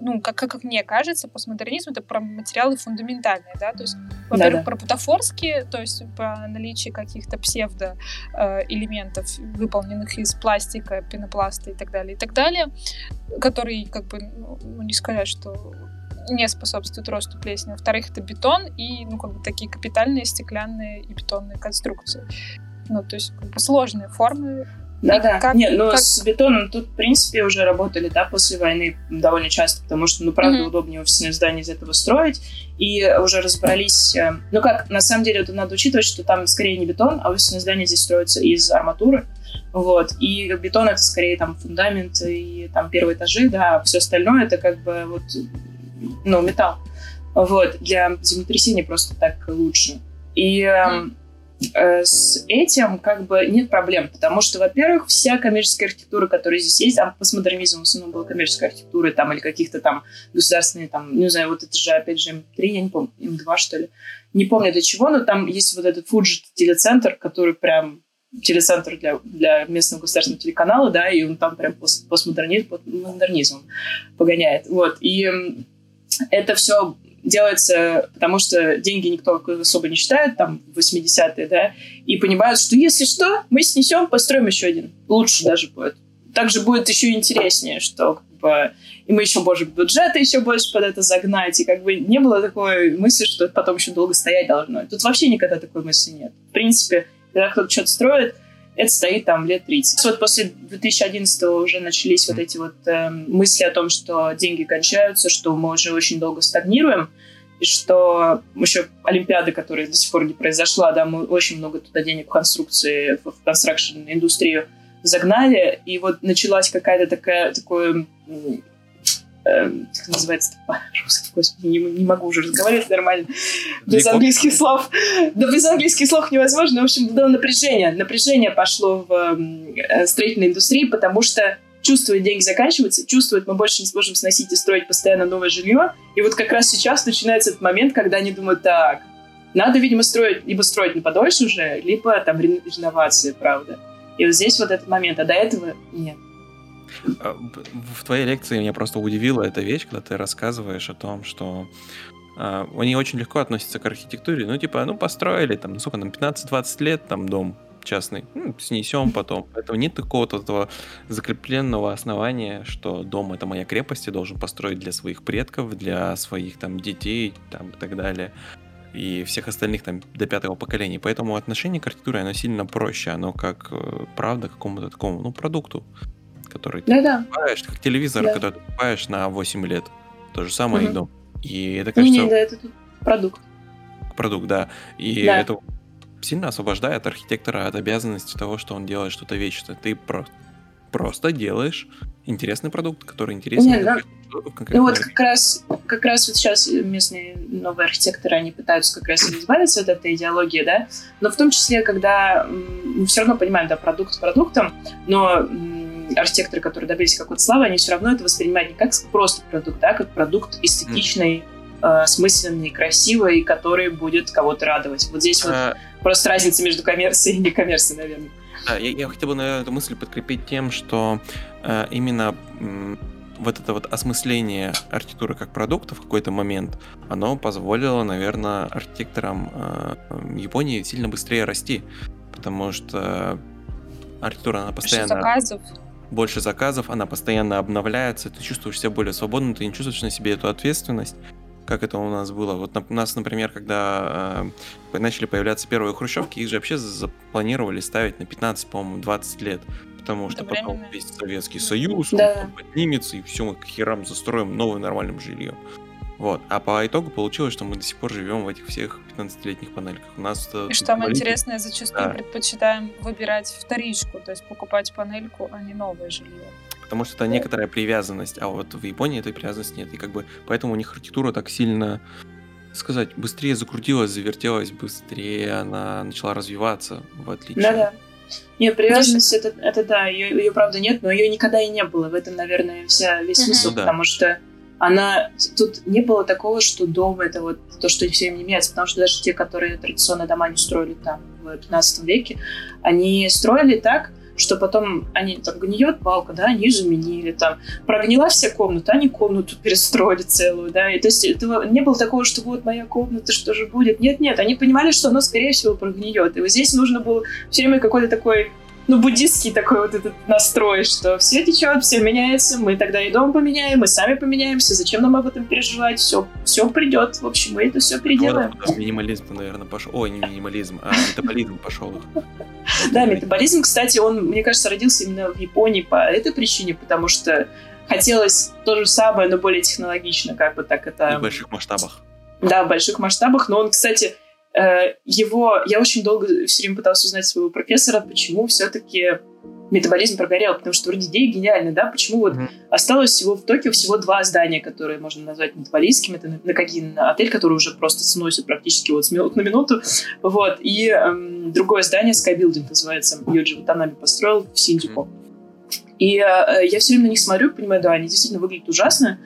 ну, как, как мне кажется, постмодернизм это про материалы фундаментальные, да, то есть, во-первых, да, да. про бутафорские, то есть про наличие каких-то псевдо-элементов, э, выполненных из пластика, пенопласта и так далее, и так далее, которые, как бы, ну, не сказать, что не способствуют росту плесени. Во-вторых, это бетон и, ну, как бы такие капитальные стеклянные и бетонные конструкции. Ну, то есть, как бы сложные формы, да, да. Как, Нет, но как... с бетоном тут, в принципе, уже работали, да, после войны довольно часто, потому что, ну, правда, mm-hmm. удобнее офисные здания из этого строить. И уже разобрались... Э, ну, как, на самом деле, это надо учитывать, что там скорее не бетон, а офисные здания здесь строятся из арматуры. Вот. И бетон — это скорее там фундамент и там первые этажи, да, а все остальное — это как бы вот, ну, металл. Вот. Для землетрясения просто так лучше. И... Mm-hmm с этим как бы нет проблем, потому что, во-первых, вся коммерческая архитектура, которая здесь есть, там постмодернизм в основном была коммерческая архитектура, там, или каких-то там государственные, там, не знаю, вот это же, опять же, М3, я не помню, М2, что ли, не помню для чего, но там есть вот этот Fuji телецентр, который прям телецентр для, для местного государственного телеканала, да, и он там прям пост, постмодернизм, постмодернизм погоняет. Вот, и это все делается, потому что деньги никто особо не считает, там, 80-е, да, и понимают, что если что, мы снесем, построим еще один. Лучше даже будет. Также будет еще интереснее, что как бы, и мы еще можем бюджета еще больше под это загнать, и как бы не было такой мысли, что это потом еще долго стоять должно. Тут вообще никогда такой мысли нет. В принципе, когда кто-то что-то строит, это стоит там лет 30. Вот после 2011 уже начались вот эти вот э, мысли о том, что деньги кончаются, что мы уже очень долго стагнируем, и что еще Олимпиады, которая до сих пор не произошла, да, мы очень много туда денег в конструкции, в констракшн индустрию загнали, и вот началась какая-то такая, такое э, как называется по-русски, господи, не, не могу уже разговаривать нормально, без английских слов. Да без английских слов невозможно. В общем, было напряжение. Напряжение пошло в э, строительной индустрии, потому что чувствует, деньги заканчиваются, чувствует, мы больше не сможем сносить и строить постоянно новое жилье. И вот как раз сейчас начинается этот момент, когда они думают, так, надо, видимо, строить, либо строить на подольше уже, либо там реновации, правда. И вот здесь вот этот момент, а до этого нет. А, в твоей лекции меня просто удивила эта вещь, когда ты рассказываешь о том, что Uh, они очень легко относятся к архитектуре. Ну, типа, ну, построили, там, ну, сколько там, 15-20 лет, там, дом частный, ну, снесем потом. Поэтому нет какого-то этого закрепленного основания, что дом — это моя крепость, я должен построить для своих предков, для своих, там, детей, там, и так далее и всех остальных там до пятого поколения. Поэтому отношение к архитектуре, оно сильно проще, оно как, э, правда, какому-то такому, ну, продукту который ты да. покупаешь, как телевизор, да. который ты покупаешь на 8 лет. То же самое угу. и дом. И это, кажется... Не, не, да, это продукт. Продукт, да. И да. это сильно освобождает архитектора от обязанности того, что он делает что-то вечное. Ты просто просто делаешь интересный продукт, который интересен. Нет, да. Ну вот как раз, как раз вот сейчас местные новые архитекторы, они пытаются как раз избавиться от этой идеологии, да, но в том числе, когда мы все равно понимаем, да, продукт с продуктом, но архитекторы, которые добились какой-то славы, они все равно это воспринимают не как просто продукт, а как продукт эстетичный, э, смысленный, красивый, который будет кого-то радовать. Вот здесь вот а... просто разница между коммерцией и некоммерцией, наверное. Да, я, я хотел бы, наверное, эту мысль подкрепить тем, что э, именно вот это вот осмысление архитектуры как продукта в какой-то момент, оно позволило, наверное, архитекторам э, Японии сильно быстрее расти, потому что архитектура, она постоянно... Больше заказов. Больше заказов, она постоянно обновляется, ты чувствуешь себя более свободно, ты не чувствуешь на себе эту ответственность, как это у нас было. Вот у нас, например, когда э, начали появляться первые хрущевки, их же вообще запланировали ставить на 15, по-моему, 20 лет. Потому что Это потом весь Советский Союз, он Да. там поднимется, и все, мы к херам застроим новым нормальным жильем. Вот. А по итогу получилось, что мы до сих пор живем в этих всех 15-летних панельках. У нас э, И что самое политика- интересное, зачастую Да. предпочитаем выбирать вторичку, то есть покупать панельку, а не новое жилье. Потому что это некоторая привязанность, а вот в Японии этой привязанности нет. И как бы поэтому у них архитектура так сильно, сказать, быстрее закрутилась, завертелась, быстрее она начала развиваться, в отличие. Да-да. Нет, привязанность это, это да, ее, ее правда нет, но ее никогда и не было. В этом, наверное, вся весь смысл, Ну да. потому что она тут не было такого, что дом это вот то, что все им не меняется, потому что даже те, которые традиционно дома не строили там в 15 веке, они строили так, что потом они там гниет балка, да, они заменили там, прогнила вся комната, они комнату перестроили целую, да, и то есть этого не было такого, что вот моя комната, что же будет, нет-нет, они понимали, что оно скорее всего прогниет, и вот здесь нужно было все время какой-то такой ну, буддистский такой вот этот настрой, что все течет, все меняется, мы тогда и дом поменяем, мы сами поменяемся, зачем нам об этом переживать, все, все придет, в общем, мы это все переделаем. Вот минимализм, наверное, пошел. Ой, не минимализм, а метаболизм пошел. Да, метаболизм, кстати, он, мне кажется, родился именно в Японии по этой причине, потому что хотелось то же самое, но более технологично, как бы так это... В больших масштабах. Да, в больших масштабах. Но он, кстати, его... Я очень долго все время пыталась узнать своего профессора, почему все-таки метаболизм прогорел, потому что вроде идея гениальная, да, почему вот Мгм. осталось всего в Токио всего два здания, которые можно назвать метаболистским, это Накагин отель, который уже просто сносит практически вот с минут на минуту, вот, и эм, другое здание, Sky Building называется, Юджи Ватанами построил в Синдзюку. И э, я все время на них смотрю, понимаю, да, они действительно выглядят ужасно,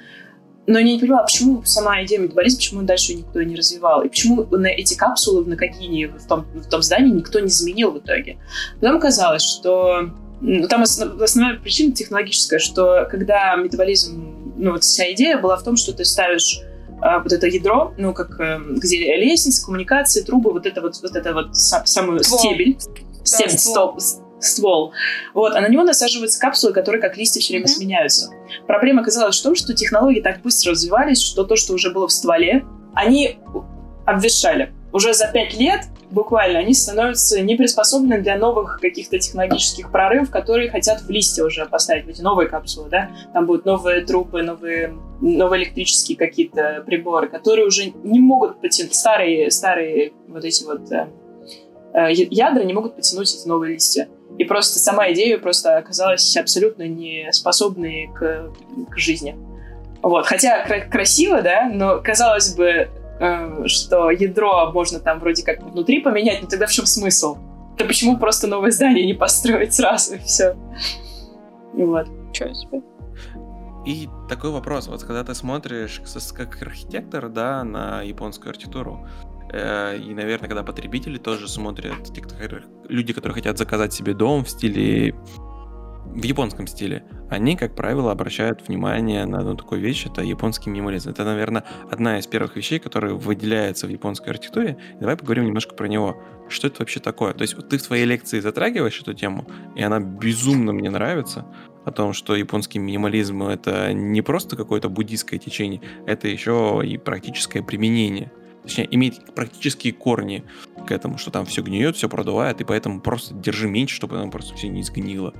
но я не понимала, почему сама идея метаболизма, почему дальше никто не развивал, и почему на эти капсулы в Накагине, в том, в том здании, никто не заменил в итоге. Потом оказалось, что там основ- основная причина технологическая, что когда метаболизм, ну вот вся идея была в том, что ты ставишь а, вот это ядро, ну как э, где лестница, коммуникации, трубы, вот это вот, вот это вот са- самый Ствол. стебель, стебель, стоп, с- ствол. Вот, а на него насаживаются капсулы, которые как листья все время Мгм. сменяются. Проблема оказалась в том, что технологии так быстро развивались, что то, что уже было в стволе, они обветшали. Уже за пять лет буквально они становятся неприспособлены для новых каких-то технологических прорывов, которые хотят в листья уже поставить, в эти новые капсулы, да? Там будут новые трубы, новые, новые электрические какие-то приборы, которые уже не могут потянуть, старые, старые вот эти вот э, э, ядра не могут потянуть эти новые листья. И просто сама идея просто оказалась абсолютно не способной к, к жизни. Вот. Хотя кра- красиво, да, но казалось бы, э, что ядро можно там вроде как внутри поменять, но тогда в чем смысл? Да почему просто новое здание не построить сразу и все? И вот. Чё себе. И такой вопрос, вот когда ты смотришь как архитектор, да, на японскую архитектуру, и, наверное, когда потребители тоже смотрят, те, которые- люди, которые хотят заказать себе дом в стиле, в японском стиле, они, как правило, обращают внимание на одну такую вещь, это японский минимализм. Это, наверное, одна из первых вещей, которая выделяется в японской архитектуре. Давай поговорим немножко про него. Что это вообще такое? То есть вот ты в своей лекции затрагиваешь эту тему, и она безумно мне нравится, о том, что японский минимализм это не просто какое-то буддийское течение, это еще и практическое применение. Точнее, имеет практические корни к этому, что там все гниет, все продувает, и поэтому просто держи меньше, чтобы оно просто все не сгнило.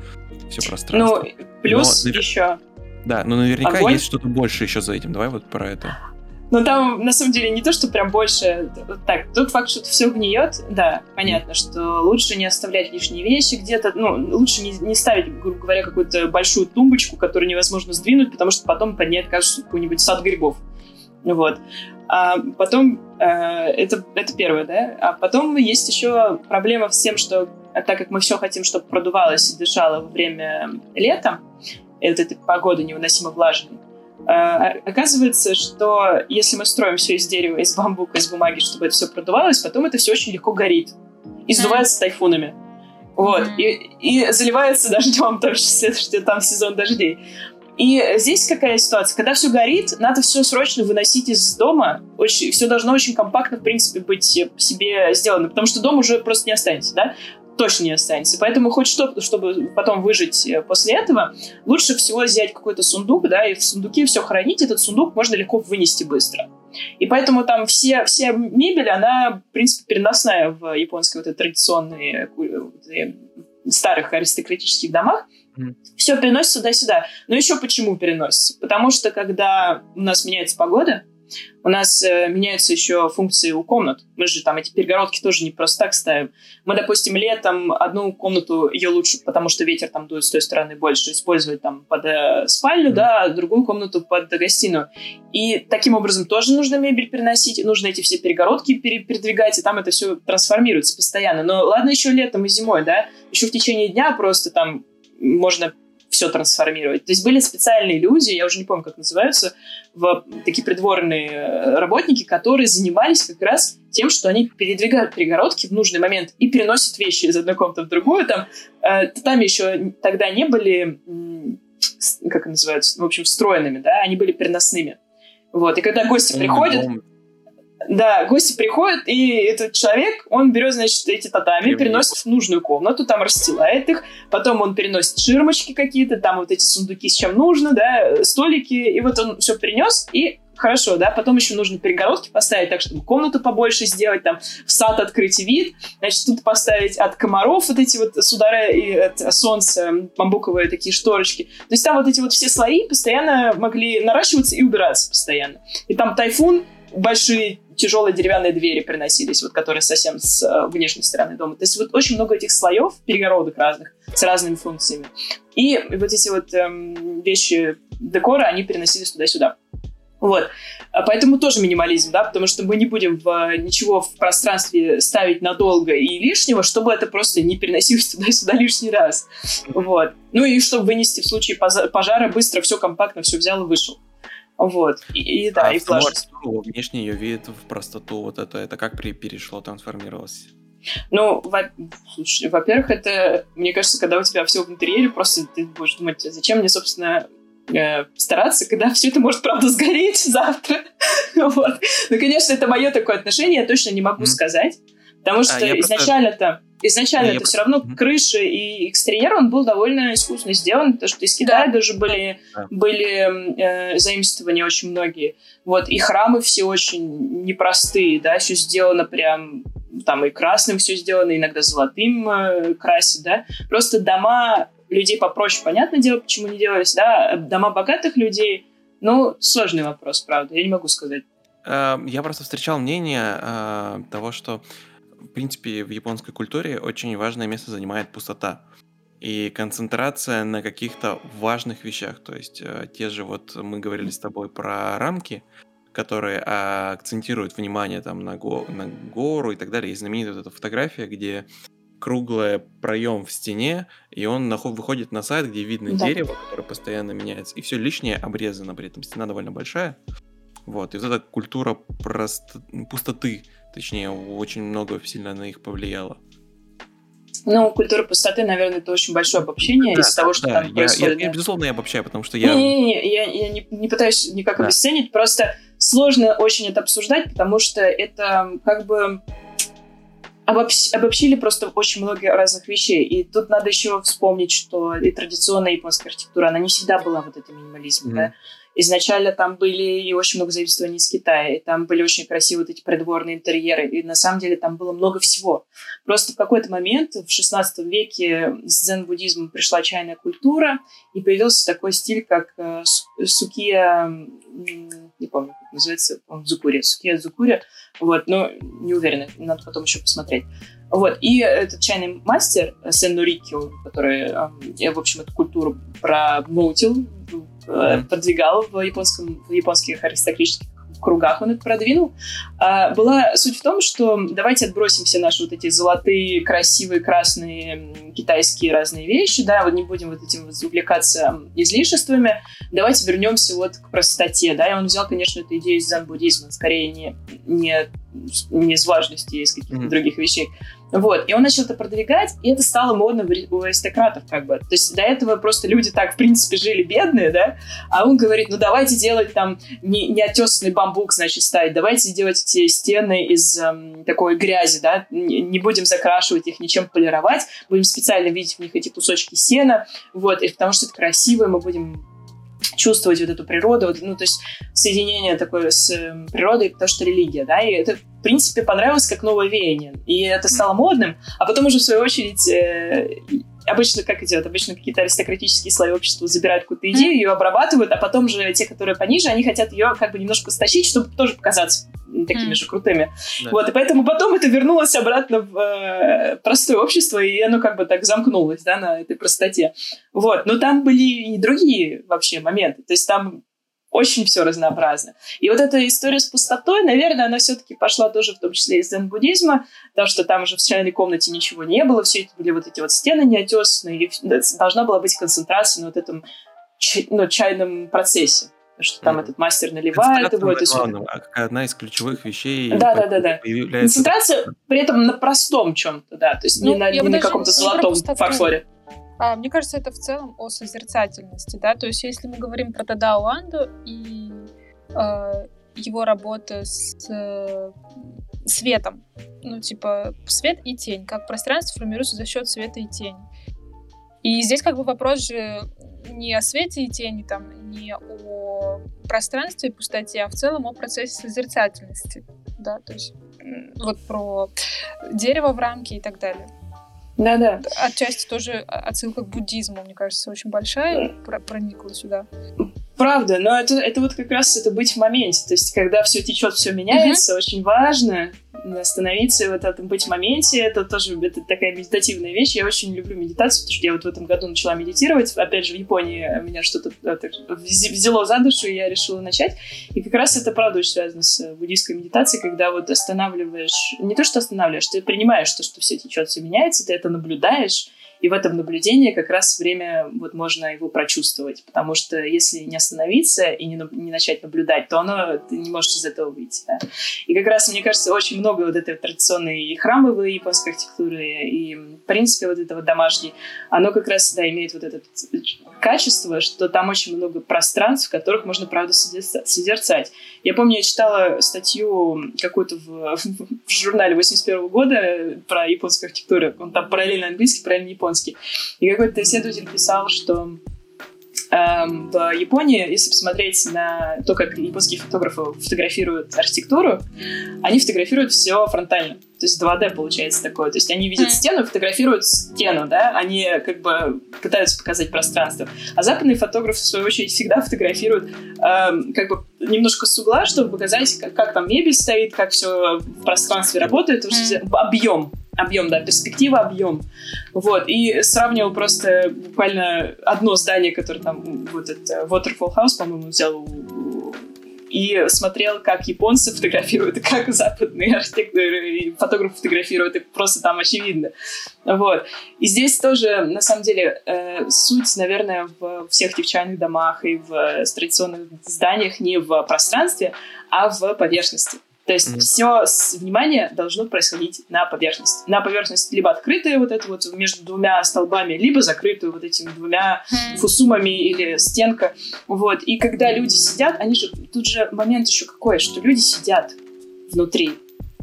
Все Ну, пространство. плюс Но, еще. Да, но наверняка огонь. есть что-то больше еще за этим. Давай вот про это. Но там, на самом деле, не то, что прям больше... Так, тот факт, что все гниет, да, понятно, что лучше не оставлять лишние вещи где-то, ну, лучше не, не ставить, грубо говоря, какую-то большую тумбочку, которую невозможно сдвинуть, потому что потом под ней окажется какой-нибудь сад грибов. Вот. А потом, э, это, это первое, да? А потом есть еще проблема с тем, что а так как мы все хотим, чтобы продувалось и дышало во время лета, вот этой погоды невыносимо влажной, а, оказывается, что если мы строим все из дерева, из бамбука, из бумаги, чтобы это все продувалось, потом это все очень легко горит и сдувается тайфунами. Вот. И, и заливается дождем, тоже, что там сезон дождей. И здесь какая ситуация? Когда все горит, надо все срочно выносить из дома. Очень, все должно очень компактно, в принципе, быть себе сделано, потому что дом уже просто не останется, да? точно не останется. Поэтому хоть что-то, чтобы потом выжить э, после этого, лучше всего взять какой-то сундук, да, и в сундуке все хранить. Этот сундук можно легко вынести быстро. И поэтому там все, вся мебель, она, в принципе, переносная в японской вот этой традиционной э, старых аристократических домах. Mm. Все переносится туда-сюда. Но еще почему переносится? Потому что когда у нас меняется погода, у нас э, меняются еще функции у комнат. Мы же там эти перегородки тоже не просто так ставим. Мы, допустим, летом одну комнату, ее лучше, потому что ветер там дует с той стороны больше, использовать там под э, спальню, mm-hmm. да, а другую комнату под гостиную. И таким образом тоже нужно мебель переносить, нужно эти все перегородки пере- передвигать, и там это все трансформируется постоянно. Но ладно еще летом и зимой, да, еще в течение дня просто там можно все трансформировать. То есть были специальные люди, я уже не помню, как называются, в, такие придворные э, работники, которые занимались как раз тем, что они передвигают перегородки в нужный момент и переносят вещи из одной комнаты в другую. Там, э, там еще тогда не были, как называются, в общем, встроенными, да, они были переносными. Вот, и когда гости приходят, да, гости приходят, и этот человек, он берет, значит, эти татами, Кремник. переносит в нужную комнату, там расстилает их, потом он переносит ширмочки какие-то, там вот эти сундуки с чем нужно, да, столики, и вот он все принес, и хорошо, да, потом еще нужно перегородки поставить, так чтобы комнату побольше сделать, там, в сад открыть вид, значит, тут поставить от комаров вот эти вот с удара и от солнца бамбуковые такие шторочки. То есть там вот эти вот все слои постоянно могли наращиваться и убираться постоянно. И там тайфун, большие тяжелые деревянные двери приносились, вот которые совсем с э, внешней стороны дома. То есть вот очень много этих слоев, перегородок разных, с разными функциями. И вот эти вот эм, вещи декора, они переносились туда-сюда. Вот. А поэтому тоже минимализм, да, потому что мы не будем в, ничего в пространстве ставить надолго и лишнего, чтобы это просто не переносилось туда-сюда лишний раз. Вот. Ну и чтобы вынести в случае пожара быстро, все компактно, все взял и вышел. Вот. И, и да, а и влажность. Внешне ее видит в простоту. Вот это, это как при, перешло, трансформировалось? Ну, во- во-первых, это, мне кажется, когда у тебя все в интерьере, просто ты будешь думать, зачем мне, собственно, э, стараться, когда все это может, правда, сгореть завтра. вот. Ну, конечно, это мое такое отношение, я точно не могу mm. сказать. Потому а, что а, изначально-то изначально это все равно крыша и экстерьер, он был довольно искусно сделан, потому что из Китая да. даже были, да. были э, заимствования очень многие. Вот, и храмы все очень непростые, да, все сделано прям там и красным все сделано, иногда золотым э, красят, да. Просто дома людей попроще, понятное дело, почему не делались, да. Дома богатых людей, ну, сложный вопрос, правда, я не могу сказать. Эм, я просто встречал мнение э, того, что принципе, в японской культуре очень важное место занимает пустота и концентрация на каких-то важных вещах. То есть э, те же вот мы говорили с тобой про рамки, которые а, акцентируют внимание там на, го, на гору и так далее. И знаменитая вот эта фотография, где круглый проем в стене, и он наход, выходит на сайт, где видно да. дерево, которое постоянно меняется, и все лишнее обрезано, при этом стена довольно большая. Вот, и вот эта культура прост... пустоты, Точнее, очень много сильно на них повлияло. Ну, культура пустоты, наверное, это очень большое обобщение да, из того, что да, там я, происходит. Я, я, безусловно, я обобщаю, потому что я... Не-не-не, я, я не, не пытаюсь никак да. обесценить, просто сложно очень это обсуждать, потому что это как бы обобщ, обобщили просто очень много разных вещей. И тут надо еще вспомнить, что и традиционная японская архитектура, она не всегда была вот этим минимализмом, mm-hmm. да. Изначально там были и очень много заимствований из Китая, и там были очень красивые вот эти придворные интерьеры, и на самом деле там было много всего. Просто в какой-то момент в 16 веке с дзен-буддизмом пришла чайная культура, и появился такой стиль, как э, сукия, не помню, как называется, он дзукури, сукия дзукури, вот, но не уверена, надо потом еще посмотреть. Вот, и этот чайный мастер Сен Норикио, который, э, в общем, эту культуру промоутил, Э, продвигал в, японском, в японских аристократических кругах он это продвинул, а, была суть в том, что давайте отбросим все наши вот эти золотые, красивые, красные китайские разные вещи, да, вот не будем вот этим увлекаться излишествами, давайте вернемся вот к простоте, да, и он взял, конечно, эту идею из дзен-буддизма, скорее не не из важности, а из каких-то mm-hmm. других вещей. Вот, и он начал это продвигать, и это стало модно у аристократов, как бы. То есть до этого просто люди так, в принципе, жили бедные, да, а он говорит, ну давайте делать там не, не отесанный бамбук, значит, ставить, давайте делать эти стены из эм, такой грязи, да, не, не будем закрашивать их, ничем полировать, будем специально видеть в них эти кусочки сена, вот, и потому что это красиво, мы будем чувствовать вот эту природу, ну, то есть соединение такое с э, природой, потому что религия, да, и это, в принципе, понравилось как новое веяние, и это стало модным, а потом уже, в свою очередь, э, обычно как идет? Обычно какие-то аристократические слои общества забирают какую-то идею, ее обрабатывают, а потом же те, которые пониже, они хотят ее как бы немножко стащить, чтобы тоже показаться такими mm. же крутыми. Да. Вот, и поэтому потом это вернулось обратно в э, простое общество, и оно как бы так замкнулось, да, на этой простоте. Вот, но там были и другие вообще моменты. То есть там очень все разнообразно. И вот эта история с пустотой, наверное, она все-таки пошла тоже в том числе из дзен-буддизма, потому что там уже в чайной комнате ничего не было, все это были вот эти вот стены неотесанные, и должна была быть концентрация на вот этом ну, чайном процессе. Что там этот мастер наливает его. Это главное, а одна из ключевых вещей. Да, да, да, да. Концентрация при этом на простом чем-то, да, то есть ну, не на, не на каком-то золотом фарфоре. А, мне кажется, это в целом о созерцательности, да, то есть если мы говорим про Тадао Анду и э, его работу с э, светом, ну, типа, свет и тень, как пространство формируется за счет света и тени. И здесь как бы вопрос же не о свете и тени, там, не о пространстве и пустоте, а в целом о процессе созерцательности, да, то есть вот про дерево в рамке и так далее. Да-да. Отчасти тоже отсылка к буддизму, мне кажется, очень большая, проникла сюда. Правда, но это, это вот как раз это быть в моменте. То есть, когда все течет, все меняется, mm-hmm. очень важно остановиться и вот этом быть в моменте. Это тоже это такая медитативная вещь. Я очень люблю медитацию, потому что я вот в этом году начала медитировать. Опять же, в Японии меня что-то взяло за душу, и я решила начать. И как раз это, правда, очень связано с буддийской медитацией, когда вот останавливаешь... Не то, что останавливаешь, ты принимаешь то, что все течет, все меняется, ты это наблюдаешь, и в этом наблюдении как раз время, вот можно его прочувствовать, потому что если не остановиться и не, не начать наблюдать, то оно, ты не можешь из этого выйти. Да? И как раз, мне кажется, очень много вот этой традиционной и храмовой японской архитектуры, и, в принципе, вот этого домашней, оно как раз, да, имеет вот это качество, что там очень много пространств, в которых можно, правда, созерцать. Я помню, я читала статью какую-то в, в журнале 81 года про японскую архитектуру. Он там параллельно английский, параллельно японский японский. И какой-то исследователь писал, что эм, в Японии, если посмотреть на то, как японские фотографы фотографируют архитектуру, они фотографируют все фронтально. То есть 2D получается такое. То есть они видят стену фотографируют стену, да, они как бы пытаются показать пространство. А западные фотографы, в свою очередь, всегда фотографируют эм, как бы немножко с угла, чтобы показать, как, как там мебель стоит, как все в пространстве работает, объем объем, да, перспектива, объем. Вот, и сравнивал просто буквально одно здание, которое там, вот это Waterfall House, по-моему, взял и смотрел, как японцы фотографируют, и как западные архитекторы и фотографы фотографируют, и просто там очевидно. Вот. И здесь тоже, на самом деле, э, суть, наверное, в всех этих чайных домах и в традиционных зданиях не в пространстве, а в поверхности. То есть mm-hmm. все внимание должно происходить на поверхности. На поверхности либо открытая вот это вот между двумя столбами, либо закрытую вот этими двумя mm-hmm. фусумами или стенка. Вот. И когда люди сидят, они же... Тут же момент еще какой, что люди сидят внутри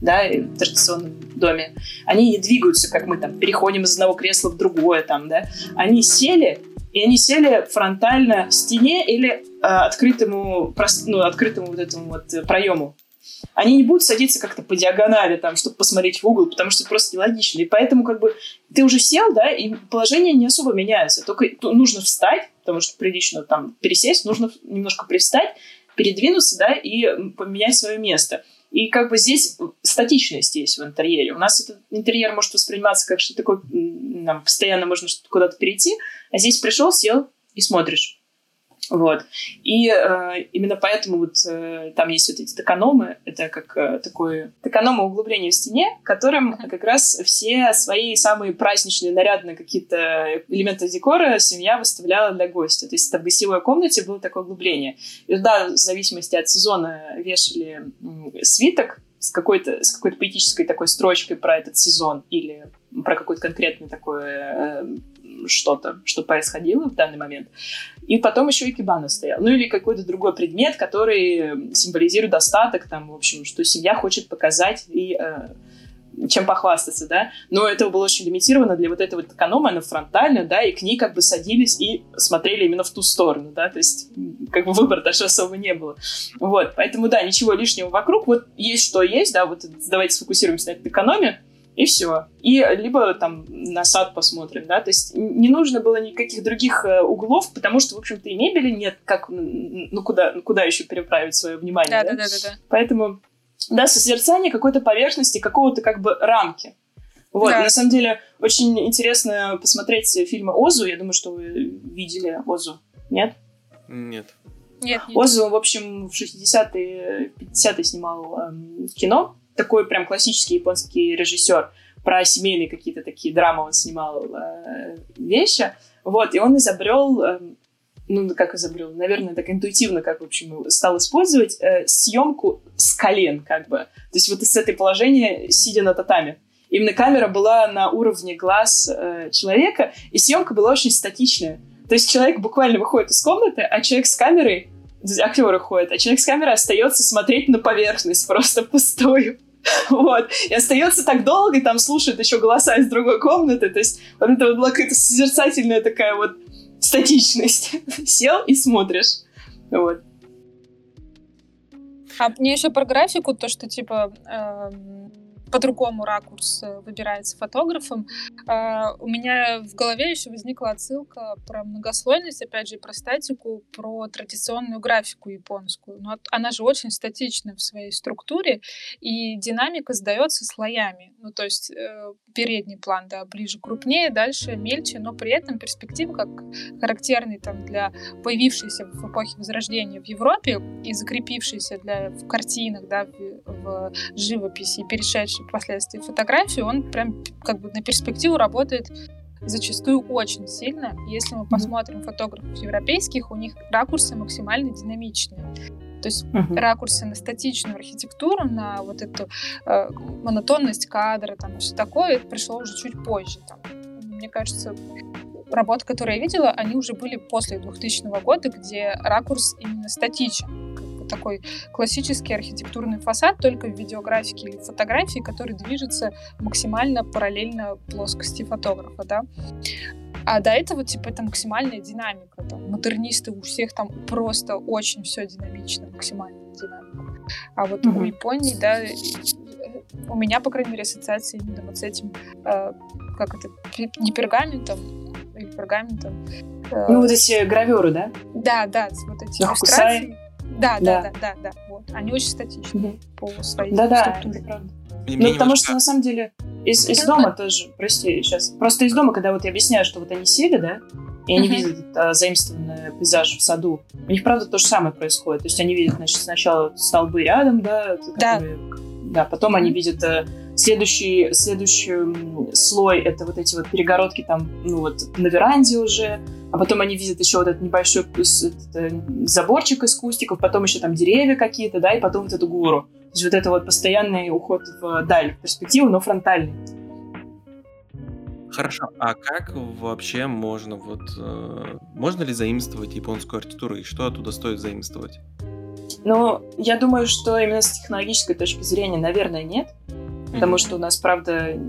да, в традиционном доме. Они не двигаются, как мы там переходим из одного кресла в другое там, да. Они сели, и они сели фронтально в стене или э, открытому, ну, открытому вот этому вот проему они не будут садиться как-то по диагонали, там, чтобы посмотреть в угол, потому что это просто нелогично. И поэтому как бы ты уже сел, да, и положение не особо меняется. Только нужно встать, потому что прилично там пересесть, нужно немножко привстать, передвинуться, да, и поменять свое место. И как бы здесь статичность есть в интерьере. У нас этот интерьер может восприниматься как что-то такое, нам постоянно можно куда-то перейти, а здесь пришел, сел и смотришь. Вот. И э, именно поэтому вот э, там есть вот эти токаномы, это как э, такое токанома углубление в стене, которым как раз все свои самые праздничные, нарядные какие-то элементы декора семья выставляла для гостя. То есть это в гостевой комнате было такое углубление. И туда, в зависимости от сезона, вешали свиток с какой-то с какой-то поэтической такой строчкой про этот сезон или про какое-то конкретное такое э, что-то, что происходило в данный момент. И потом еще и кибана стоял. Ну или какой-то другой предмет, который символизирует достаток, там, в общем, что семья хочет показать и э, чем похвастаться, да. Но это было очень лимитировано для вот этого вот эконома, она фронтально, да, и к ней как бы садились и смотрели именно в ту сторону, да, то есть как бы выбора даже особо не было. Вот, поэтому, да, ничего лишнего вокруг, вот есть что есть, да, вот давайте сфокусируемся на этой экономе, и все. И либо там на сад посмотрим, да, то есть не нужно было никаких других э, углов, потому что, в общем-то, и мебели нет, как, ну, куда, куда еще переправить свое внимание, да? Да, да, да, да. Поэтому, да, созерцание какой-то поверхности, какого-то как бы рамки. Вот, да. на самом деле, очень интересно посмотреть фильмы Озу, я думаю, что вы видели Озу, нет? Нет. Нет, нет. Озу, в общем, в 60-е, 50-е снимал эм, кино, такой прям классический японский режиссер. Про семейные какие-то такие драмы он снимал э, вещи. Вот, и он изобрел, э, ну, как изобрел, наверное, так интуитивно, как, в общем, стал использовать э, съемку с колен, как бы. То есть вот из этой положения, сидя на татами. Именно камера была на уровне глаз э, человека, и съемка была очень статичная. То есть человек буквально выходит из комнаты, а человек с камерой актеры ходят, а человек с камерой остается смотреть на поверхность, просто пустую. Вот. И остается так долго, и там слушает еще голоса из другой комнаты. То есть вот это вот была какая-то созерцательная такая вот статичность. Сел и смотришь. Вот. А мне еще про графику, то, что типа эм, по-другому ракурс э, выбирается фотографом. А, у меня в голове еще возникла отсылка про многослойность, опять же, про статику, про традиционную графику японскую. Но она же очень статична в своей структуре, и динамика сдается слоями. Ну, то есть э, передний план, да, ближе крупнее, дальше мельче, но при этом перспектива, как характерный там для появившейся в эпохе Возрождения в Европе и закрепившейся для, в картинах, да, в, в живописи, перешедшей впоследствии фотографии, он прям как бы на перспективу работает зачастую очень сильно. Если мы посмотрим фотографов европейских, у них ракурсы максимально динамичные. То есть uh-huh. ракурсы на статичную архитектуру, на вот эту э, монотонность кадра, там, все такое, это пришло уже чуть позже. Там. Мне кажется, работы, которые я видела, они уже были после 2000 года, где ракурс именно статичен. Такой классический архитектурный фасад, только в видеографике или фотографии, который движется максимально параллельно плоскости фотографа, да. А до этого, типа, это максимальная динамика. Там, модернисты у всех там просто очень все динамично, максимальная динамика. А вот mm-hmm. у Японии, да, у меня, по крайней мере, ассоциации именно вот с этим, э, как это, не пергаментом, или пергаментом. Э, ну, вот эти гравюры, да? Да, да, вот эти да, иллюстрации. Да, да, да, да, да, вот. Они очень статичны по своей да, да, это правда. Мне, ну, потому что, на самом деле, из, из дома тоже, прости, сейчас, просто из дома, когда вот я объясняю, что вот они сели, да, и они видят а, заимствованный пейзаж в саду, у них, правда, то же самое происходит. То есть они видят, значит, сначала столбы рядом, да, которые, да. да, потом они видят а, следующий, следующий слой, это вот эти вот перегородки там, ну вот, на веранде уже, а потом они видят еще вот этот небольшой этот, э, заборчик из кустиков, потом еще там деревья какие-то, да, и потом вот эту гору есть вот это вот постоянный уход в даль, в перспективу, но фронтальный. Хорошо, а как вообще можно вот э, можно ли заимствовать японскую архитектуру и что оттуда стоит заимствовать? Ну, я думаю, что именно с технологической точки зрения, наверное, нет. Потому что у нас, правда,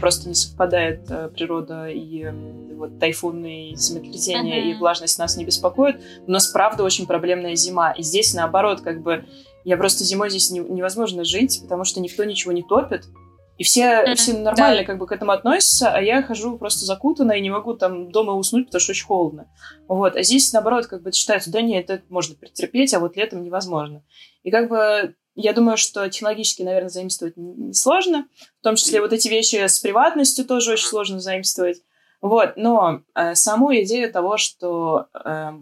просто не совпадает э, природа и вот тайфуны, и землетрясения, mm-hmm. и влажность нас не беспокоит. У нас, правда, очень проблемная зима, и здесь, наоборот, как бы я просто зимой здесь не, невозможно жить, потому что никто ничего не топит. И все, mm-hmm. все нормально да. как бы к этому относятся, а я хожу просто закутанная и не могу там дома уснуть, потому что очень холодно. Вот. А здесь, наоборот, как бы считается, да нет, это можно претерпеть, а вот летом невозможно. И как бы я думаю, что технологически, наверное, заимствовать несложно. В том числе вот эти вещи с приватностью тоже очень сложно заимствовать. Вот. Но э, саму идею того, что э,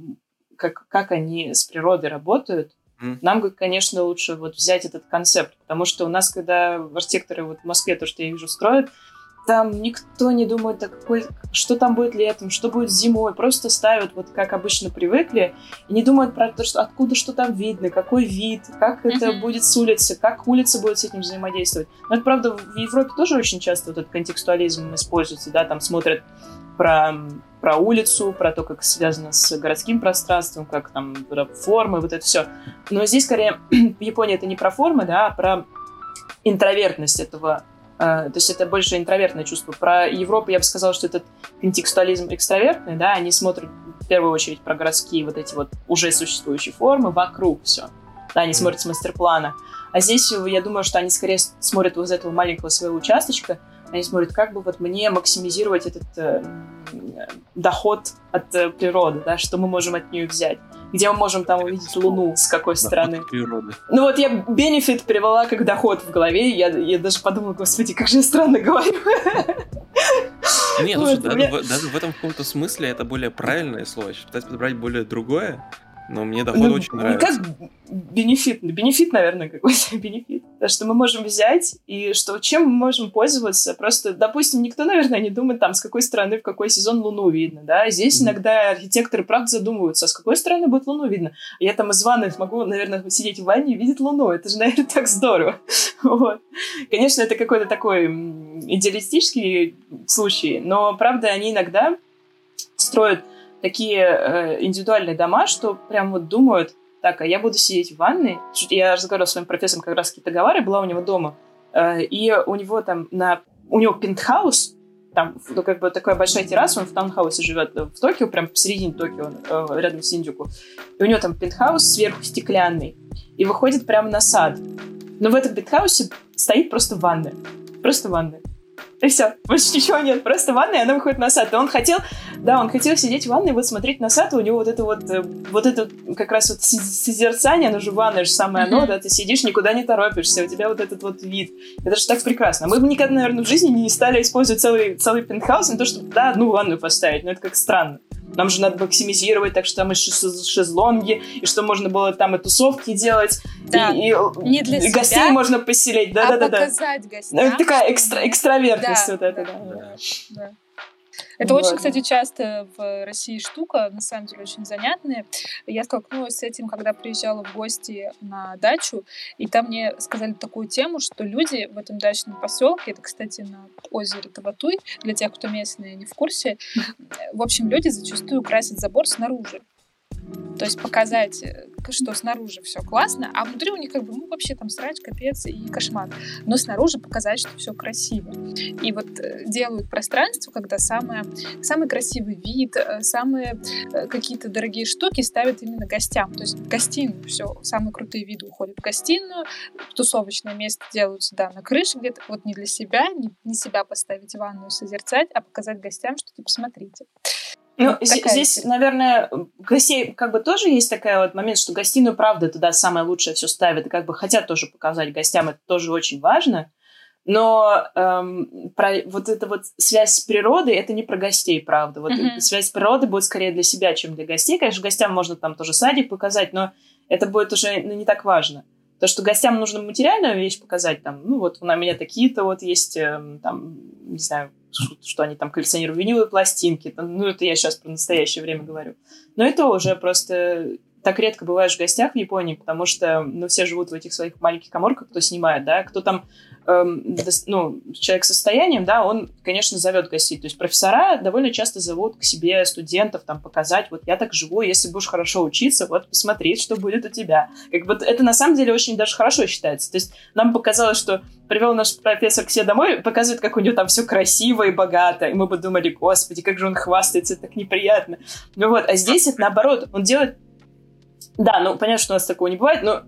как, как они с природой работают, Mm. Нам, конечно, лучше вот взять этот концепт, потому что у нас, когда архитекторы вот в Москве, то, что я вижу, строят, там никто не думает, какой, что там будет летом, что будет зимой. Просто ставят, вот как обычно привыкли, и не думают про то, что откуда что там видно, какой вид, как это будет с улицы, как улица будет с этим взаимодействовать. Но это, правда, в Европе тоже очень часто вот этот контекстуализм используется, да, там смотрят про, про улицу, про то, как связано с городским пространством, как там формы, вот это все. Но здесь, скорее, в Японии это не про формы, да, а про интровертность этого то есть это больше интровертное чувство. Про Европу я бы сказала, что этот контекстуализм экстравертный, да, они смотрят в первую очередь про городские вот эти вот уже существующие формы, вокруг все. Да, они смотрят с мастер-плана. А здесь я думаю, что они скорее смотрят вот из этого маленького своего участочка, они смотрят, как бы вот мне максимизировать этот э, доход от э, природы, да, что мы можем от нее взять. Где мы можем там увидеть Луну, с какой стороны. природы. Ну вот я бенефит привела как доход в голове, я, я даже подумала, господи, как же я странно говорю. Нет, слушай, даже, в этом каком-то смысле это более правильное слово. Пытаюсь подобрать более другое. Но мне доход ну, очень нравится. Как бенефит? Бенефит, наверное, какой-то бенефит. То, что мы можем взять, и что чем мы можем пользоваться. Просто, допустим, никто, наверное, не думает, там, с какой стороны в какой сезон Луну видно, да. Здесь mm. иногда архитекторы, правда, задумываются, а с какой стороны будет Луну видно. Я там из ванны могу, наверное, сидеть в ванне и видеть Луну. Это же, наверное, так здорово. вот. Конечно, это какой-то такой идеалистический случай, но, правда, они иногда строят такие э, индивидуальные дома, что прям вот думают, так, а я буду сидеть в ванной. Я разговаривала с своим профессором как раз Китагавари, была у него дома, э, и у него там на... У него пентхаус, там ну, как бы такая большая терраса, он в таунхаусе живет в Токио, прям посередине Токио, э, рядом с Индюку. И у него там пентхаус сверху стеклянный, и выходит прямо на сад. Но в этом пентхаусе стоит просто ванная. Просто ванная. И все, больше ничего нет, просто ванная, и она выходит на сад. И он хотел, да, он хотел сидеть в ванной, вот смотреть на сад, и у него вот это вот, э, вот это как раз вот созерцание, оно же ванная же самое оно, да, ты сидишь, никуда не торопишься, у тебя вот этот вот вид. Это же так прекрасно. Мы бы никогда, наверное, в жизни не стали использовать целый, целый пентхаус на то, чтобы, да, одну ванную поставить, но это как странно. Нам же надо максимизировать, так что там и шезлонги, и что можно было там и тусовки делать, да. и, и, не для и гостей можно поселить. Да, а да, да, показать да. гостям. Ну, такая экстра, экстравертность да, вот эта, да. да. да. Это вот. очень, кстати, часто в России штука, на самом деле очень занятная. Я столкнулась с этим, когда приезжала в гости на дачу, и там мне сказали такую тему, что люди в этом дачном поселке, это, кстати, на озере Таватуй, для тех, кто местные не в курсе, в общем, люди зачастую красят забор снаружи. То есть показать, э, что снаружи все классно, а внутри у них как бы, ну, вообще там срач, капец и кошмар. Но снаружи показать, что все красиво. И вот э, делают пространство, когда самое, самый красивый вид, э, самые какие-то дорогие штуки ставят именно гостям. То есть в гостиную все, самые крутые виды уходят в гостиную, тусовочное место делаются, да, на крыше где-то, вот не для себя, не, не себя поставить в ванную, созерцать, а показать гостям, что типа смотрите. Ну, вот здесь, наверное, гостей как бы тоже есть такой вот момент, что гостиную, правда, туда самое лучшее все ставят, и как бы хотят тоже показать гостям, это тоже очень важно. Но эм, про вот эта вот связь с природой, это не про гостей, правда. Вот mm-hmm. связь с природой будет скорее для себя, чем для гостей. Конечно, гостям можно там тоже садик показать, но это будет уже ну, не так важно. То, что гостям нужно материальную вещь показать, там, ну вот у меня такие-то вот есть, э, там, не знаю, что они там коллекционируют виниловые пластинки. Ну, это я сейчас про настоящее время говорю. Но это уже просто так редко бываешь в гостях в Японии, потому что, ну, все живут в этих своих маленьких коморках, кто снимает, да, кто там эм, ну, человек с состоянием, да, он, конечно, зовет гостей. То есть профессора довольно часто зовут к себе студентов, там, показать, вот я так живу, если будешь хорошо учиться, вот посмотреть, что будет у тебя. Как бы это на самом деле очень даже хорошо считается. То есть нам показалось, что привел наш профессор к себе домой, показывает, как у него там все красиво и богато. И мы бы думали, господи, как же он хвастается, так неприятно. Ну вот, а здесь это наоборот. Он делает да, ну понятно, что у нас такого не бывает, но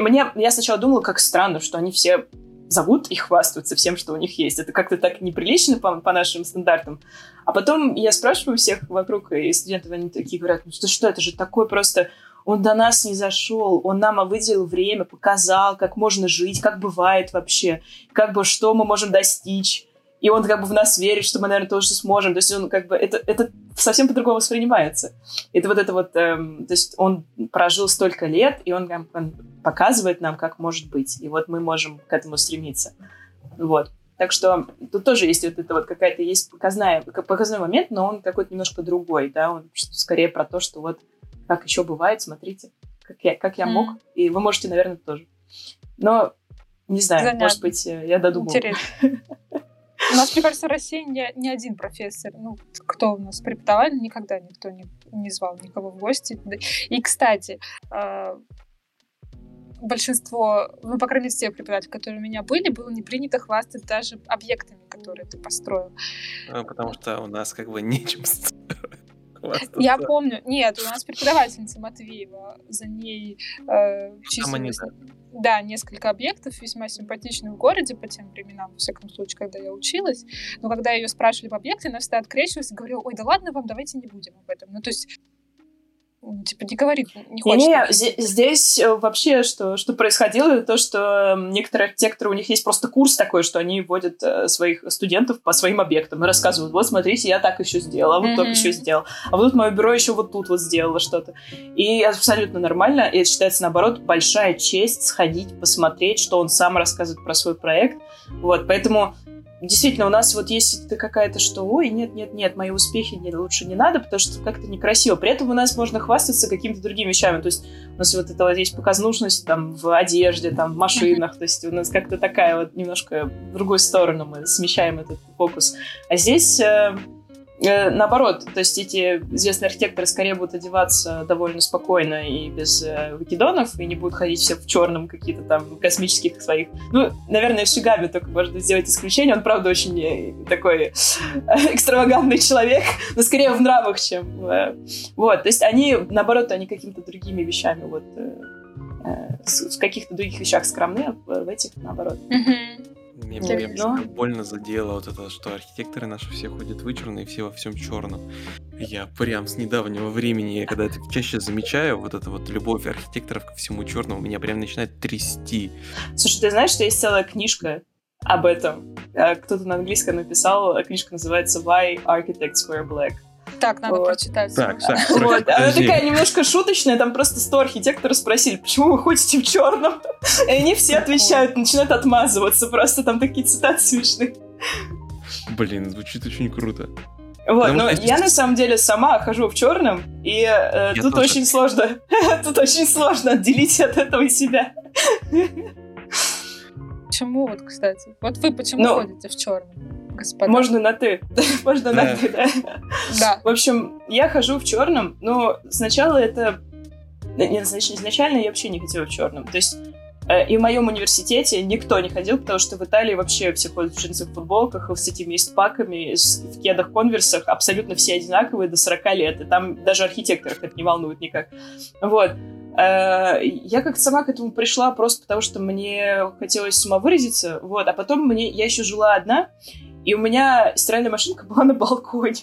мне, я сначала думала, как странно, что они все зовут и хвастаются всем, что у них есть. Это как-то так неприлично по, по нашим стандартам. А потом я спрашиваю всех вокруг, и студентов, они такие говорят, ну что, что это же такое просто... Он до нас не зашел, он нам выделил время, показал, как можно жить, как бывает вообще, как бы что мы можем достичь и он как бы в нас верит, что мы, наверное, тоже сможем. То есть он как бы это, это совсем по-другому воспринимается. Это вот это вот, эм, то есть он прожил столько лет, и он, он показывает нам, как может быть. И вот мы можем к этому стремиться. Вот. Так что тут тоже есть вот это вот какая-то есть показная, показной момент, но он какой-то немножко другой, да, он скорее про то, что вот как еще бывает, смотрите, как я, как я мог, и вы можете, наверное, тоже. Но не знаю, Занятно. может быть, э, я додумала. Интересно. У нас, мне кажется, в России ни, ни один профессор, ну, кто у нас преподавали, никогда никто не, не звал никого в гости. И, кстати, э, большинство, ну, по крайней мере, тех преподавателей, которые у меня были, было не принято хвастать даже объектами, которые ты построил. Ну, потому что у нас как бы нечем Я помню, нет, у нас преподавательница Матвеева, за ней э, числилось да, несколько объектов, весьма симпатичных в городе по тем временам, во всяком случае, когда я училась. Но когда ее спрашивали в объекте, она всегда открещивалась и говорила, ой, да ладно вам, давайте не будем об этом. Ну, то есть типа не говорит, не хочет. Не, не, здесь э, вообще что, что происходило, то, что некоторые архитекторы, у них есть просто курс такой, что они вводят э, своих студентов по своим объектам и рассказывают, вот смотрите, я так еще сделала, вот mm-hmm. так еще сделал, а вот мое бюро еще вот тут вот сделало что-то. И абсолютно нормально, и это считается, наоборот, большая честь сходить, посмотреть, что он сам рассказывает про свой проект. Вот, поэтому действительно, у нас вот есть какая-то, что ой, нет, нет, нет, мои успехи не, лучше не надо, потому что как-то некрасиво. При этом у нас можно хвастаться какими-то другими вещами. То есть у нас вот это вот есть показнушность там в одежде, там в машинах. То есть у нас как-то такая вот немножко в другую сторону мы смещаем этот фокус. А здесь э, наоборот, то есть эти известные архитекторы скорее будут одеваться довольно спокойно и без э, выкидонов, и не будут ходить все в черном какие-то там космических своих... Ну, наверное, в Шигаме только можно сделать исключение. Он, правда, очень э, такой э, экстравагантный человек, но скорее в нравах, чем... Вот, то есть они, наоборот, они какими-то другими вещами вот... Э, в каких-то других вещах скромны, а в этих наоборот. Mm-hmm. Мне, мне но... больно задело вот это, что архитекторы наши все ходят вычурные, все во всем черном. Я прям с недавнего времени, когда это чаще замечаю, вот эта вот любовь архитекторов ко всему черному, меня прям начинает трясти. Слушай, ты знаешь, что есть целая книжка об этом? Э, кто-то на английском написал, книжка называется «Why Architects Wear Black». Так, надо вот. прочитать. Так, так, вот. Она такая немножко шуточная, там просто сто архитекторов спросили, почему вы ходите в черном? И они все отвечают, начинают отмазываться, просто там такие цитаты смешные. Блин, звучит очень круто. Вот, Потому но я, я на самом деле сама хожу в черном, и э, тут тоже. очень сложно, тут очень сложно отделить от этого себя. Почему вот, кстати? Вот вы почему ну, ходите в черном? Господа. Можно на ты. Можно на ты, да. Да. В общем, я хожу в черном, но сначала это... Нет, изначально я вообще не хотела в черном. То есть э, и в моем университете никто не ходил, потому что в Италии вообще все ходят в джинсовых футболках, с этими паками, в кедах, конверсах, абсолютно все одинаковые до 40 лет, и там даже архитекторов это не волнует никак. Вот. Э, я как-то сама к этому пришла просто потому, что мне хотелось самовыразиться, вот, а потом мне, я еще жила одна, и у меня стиральная машинка была на балконе.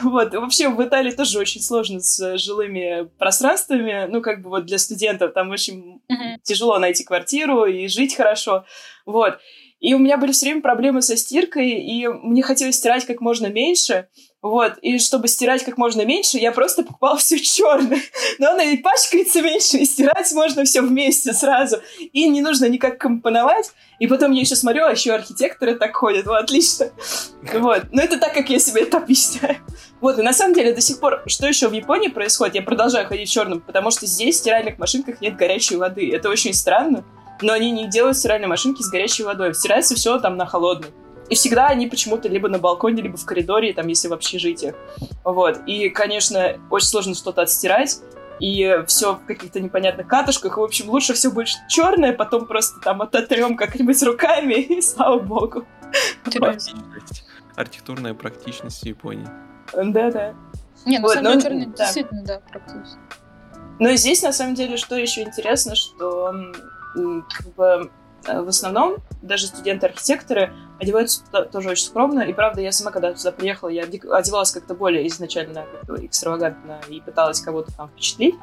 Вот, вообще в Италии тоже очень сложно с жилыми пространствами, ну, как бы вот для студентов там очень mm-hmm. тяжело найти квартиру и жить хорошо, вот. И у меня были все время проблемы со стиркой, и мне хотелось стирать как можно меньше, вот, и чтобы стирать как можно меньше, я просто покупала все черное. Но оно и пачкается меньше, и стирать можно все вместе сразу. И не нужно никак компоновать. И потом я еще смотрю, а еще архитекторы так ходят. Вот, отлично. Вот. Но это так, как я себе это объясняю. Вот, и на самом деле до сих пор, что еще в Японии происходит, я продолжаю ходить в черном, потому что здесь в стиральных машинках нет горячей воды. Это очень странно, но они не делают стиральные машинки с горячей водой. Стирается все там на холодной. И всегда они почему-то либо на балконе, либо в коридоре, там, если в общежитии. Вот. И, конечно, очень сложно что-то отстирать. И все в каких-то непонятных катушках. И, в общем, лучше все больше черное, потом просто там ототрем как-нибудь руками, и слава богу. Практичность. Архитектурная практичность Японии. Да-да. Не, ну, вот, ну, черное да. действительно, да, практично. Но здесь, на самом деле, что еще интересно, что как бы в основном даже студенты-архитекторы одеваются тоже очень скромно. И правда, я сама, когда туда приехала, я одевалась как-то более изначально как экстравагантно и пыталась кого-то там впечатлить.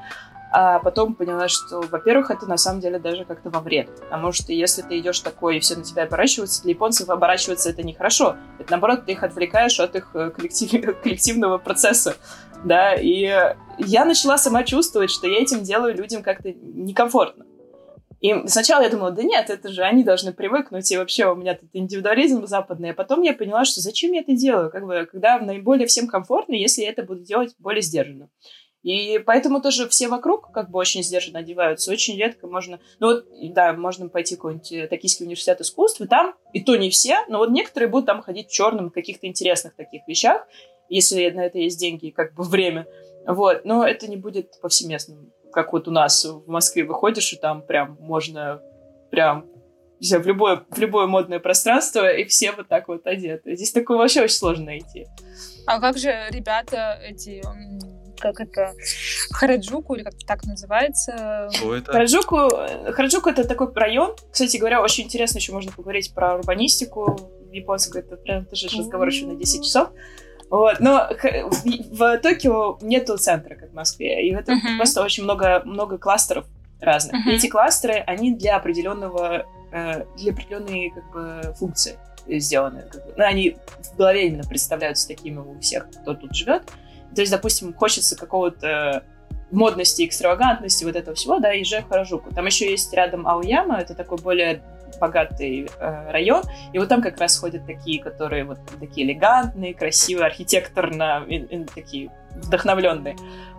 А потом поняла, что, во-первых, это на самом деле даже как-то во вред. Потому что если ты идешь такой, и все на тебя оборачиваются, для японцев оборачиваться это нехорошо. Это наоборот, ты их отвлекаешь от их э, коллектив... коллективного процесса. Да, и я начала сама чувствовать, что я этим делаю людям как-то некомфортно. И сначала я думала, да нет, это же они должны привыкнуть, и вообще у меня тут индивидуализм западный. А потом я поняла, что зачем я это делаю, как бы, когда наиболее всем комфортно, если я это буду делать более сдержанно. И поэтому тоже все вокруг как бы очень сдержанно одеваются. Очень редко можно... Ну вот, да, можно пойти в какой-нибудь э, Токийский университет искусств, и там, и то не все, но вот некоторые будут там ходить в черном, каких-то интересных таких вещах, если на это есть деньги и как бы время. Вот, но это не будет повсеместным. Как вот у нас в Москве выходишь, и там прям можно прям в любое, в любое модное пространство, и все вот так вот одеты. Здесь такое вообще очень сложно найти. А как же ребята эти как это, Хараджуку, или как так называется. Что это? Хараджуку, Хараджуку это такой район. Кстати говоря, очень интересно еще можно поговорить про урбанистику японскую. Это прям тоже разговор еще на 10 часов. Вот. Но в Токио нету центра, как в Москве. И это uh-huh. просто очень много, много кластеров разных. Uh-huh. И эти кластеры, они для определенного, э, для определенной как бы, функции сделаны. Как бы. Ну, они в голове именно представляются такими у всех, кто тут живет. То есть, допустим, хочется какого-то модности, экстравагантности, вот этого всего, да, езжай в Харажуку. Там еще есть рядом Ауяма, это такой более богатый э, район, и вот там как раз ходят такие, которые вот такие элегантные, красивые, архитекторно, и, и, такие вдохновленные.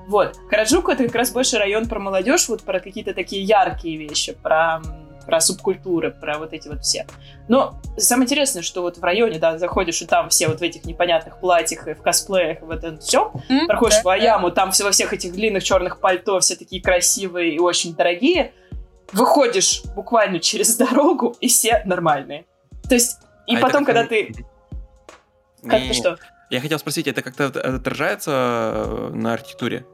Вот. Хараджуку это как раз больше район про молодежь, вот про какие-то такие яркие вещи, про про субкультуры, про вот эти вот все. Но самое интересное, что вот в районе, да, заходишь, и там все вот в этих непонятных платьях и в косплеях, и в этом все, mm, проходишь да, в Аяму, да. там все во всех этих длинных черных пальто, все такие красивые и очень дорогие, выходишь буквально через дорогу, и все нормальные. То есть, и а потом, когда ты... Как то что? Я хотел спросить, это как-то отражается э, на архитектуре?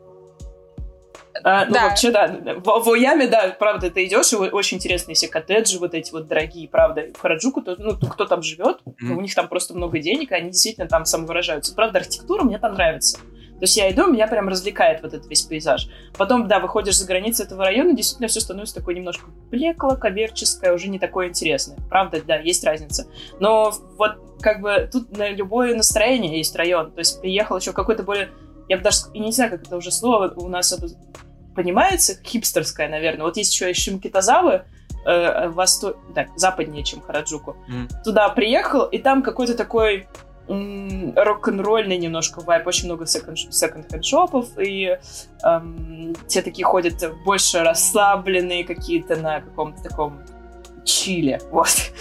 А, ну, да. вообще, да. В, в Ояме, да, правда, ты идешь, и очень интересные все коттеджи, вот эти вот дорогие, правда. В Хараджуку, то, ну, кто там живет, mm-hmm. у них там просто много денег, и они действительно там самовыражаются. Правда, архитектура мне там нравится. То есть я иду, меня прям развлекает вот этот весь пейзаж. Потом, да, выходишь за границы этого района, действительно все становится такое немножко блекло, коммерческое, уже не такое интересное. Правда, да, есть разница. Но вот как бы тут на любое настроение есть район. То есть приехал еще какой-то более я бы даже, и не знаю, как это уже слово у нас понимается, хипстерская, наверное. Вот есть еще и Шимкитазавы, э, восто... да, западнее, чем Хараджуку. Mm. Туда приехал, и там какой-то такой рок-н-ролльный немножко вайп, очень много секонд-хенд-шопов, и эм, те такие ходят больше расслабленные какие-то на каком-то таком чиле, вот.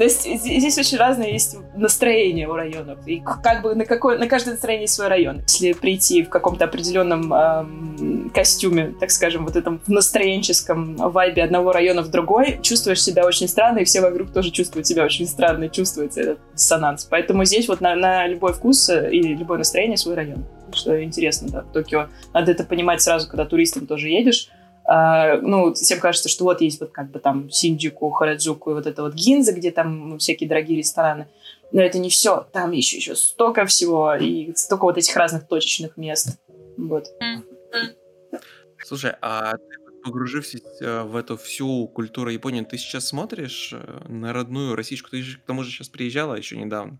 То есть здесь очень разное есть настроение у районов. И как бы на, какой, на каждое настроение свой район. Если прийти в каком-то определенном эм, костюме, так скажем, вот этом настроенческом вайбе одного района в другой, чувствуешь себя очень странно, и все вокруг тоже чувствуют себя очень странно, и чувствуется этот диссонанс. Поэтому здесь вот на, на любой вкус э, и любое настроение свой район. Что интересно, да, в Токио. Надо это понимать сразу, когда туристом тоже едешь ну, всем кажется, что вот есть вот как бы там Синджику, Хараджуку и вот это вот Гинза, где там всякие дорогие рестораны. Но это не все. Там еще, еще столько всего и столько вот этих разных точечных мест. Вот. Слушай, а погружившись э, в эту всю культуру Японии, ты сейчас смотришь э, на родную российскую? Ты же к тому же сейчас приезжала еще недавно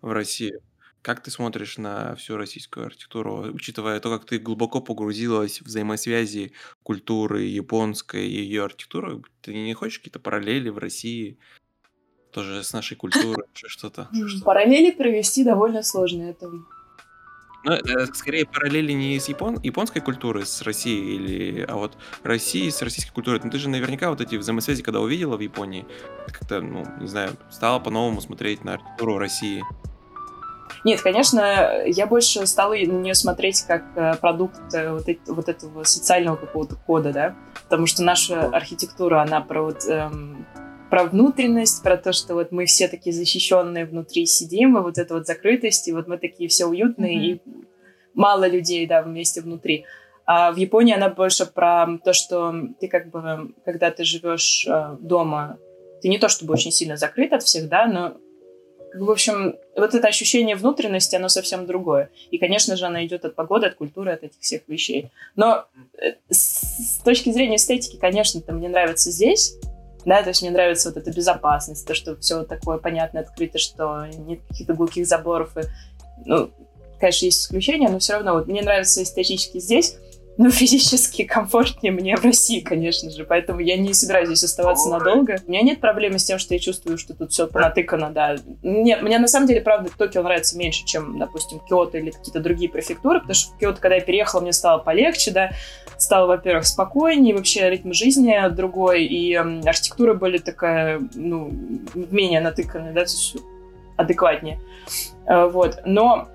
в Россию. Как ты смотришь на всю российскую архитектуру, учитывая то, как ты глубоко погрузилась в взаимосвязи культуры японской и ее архитектуры? Ты не хочешь какие-то параллели в России тоже с нашей культурой, что-то? Параллели провести довольно сложно. Это ну, э, скорее параллели не с япон... японской культурой, с Россией, или... а вот России с российской культурой. Ну, ты же наверняка вот эти взаимосвязи, когда увидела в Японии, как-то, ну, не знаю, стала по-новому смотреть на архитектуру России. Нет, конечно, я больше стала на нее смотреть как э, продукт э, вот, вот этого социального какого-то кода, да, потому что наша архитектура, она про вот эм, про внутренность, про то, что вот мы все такие защищенные внутри сидим, и вот эта вот закрытость, и вот мы такие все уютные, mm-hmm. и мало людей, да, вместе внутри. А в Японии она больше про то, что ты как бы, когда ты живешь э, дома, ты не то чтобы очень сильно закрыт от всех, да, но в общем, вот это ощущение внутренности, оно совсем другое. И, конечно же, оно идет от погоды, от культуры, от этих всех вещей. Но э, с точки зрения эстетики, конечно, мне нравится здесь, да, то есть мне нравится вот эта безопасность, то, что все такое понятно, открыто, что нет каких-то глухих заборов. И, ну, конечно, есть исключения, но все равно вот мне нравится эстетически здесь, ну, физически комфортнее мне в России, конечно же, поэтому я не собираюсь здесь оставаться надолго. У меня нет проблемы с тем, что я чувствую, что тут все понатыкано, да. Нет, мне на самом деле, правда, Токио нравится меньше, чем, допустим, Киото или какие-то другие префектуры, потому что в Киото, когда я переехала, мне стало полегче, да, стало, во-первых, спокойнее, вообще ритм жизни другой, и архитектура были такая, ну, менее натыканная, да, адекватнее. Э, вот, но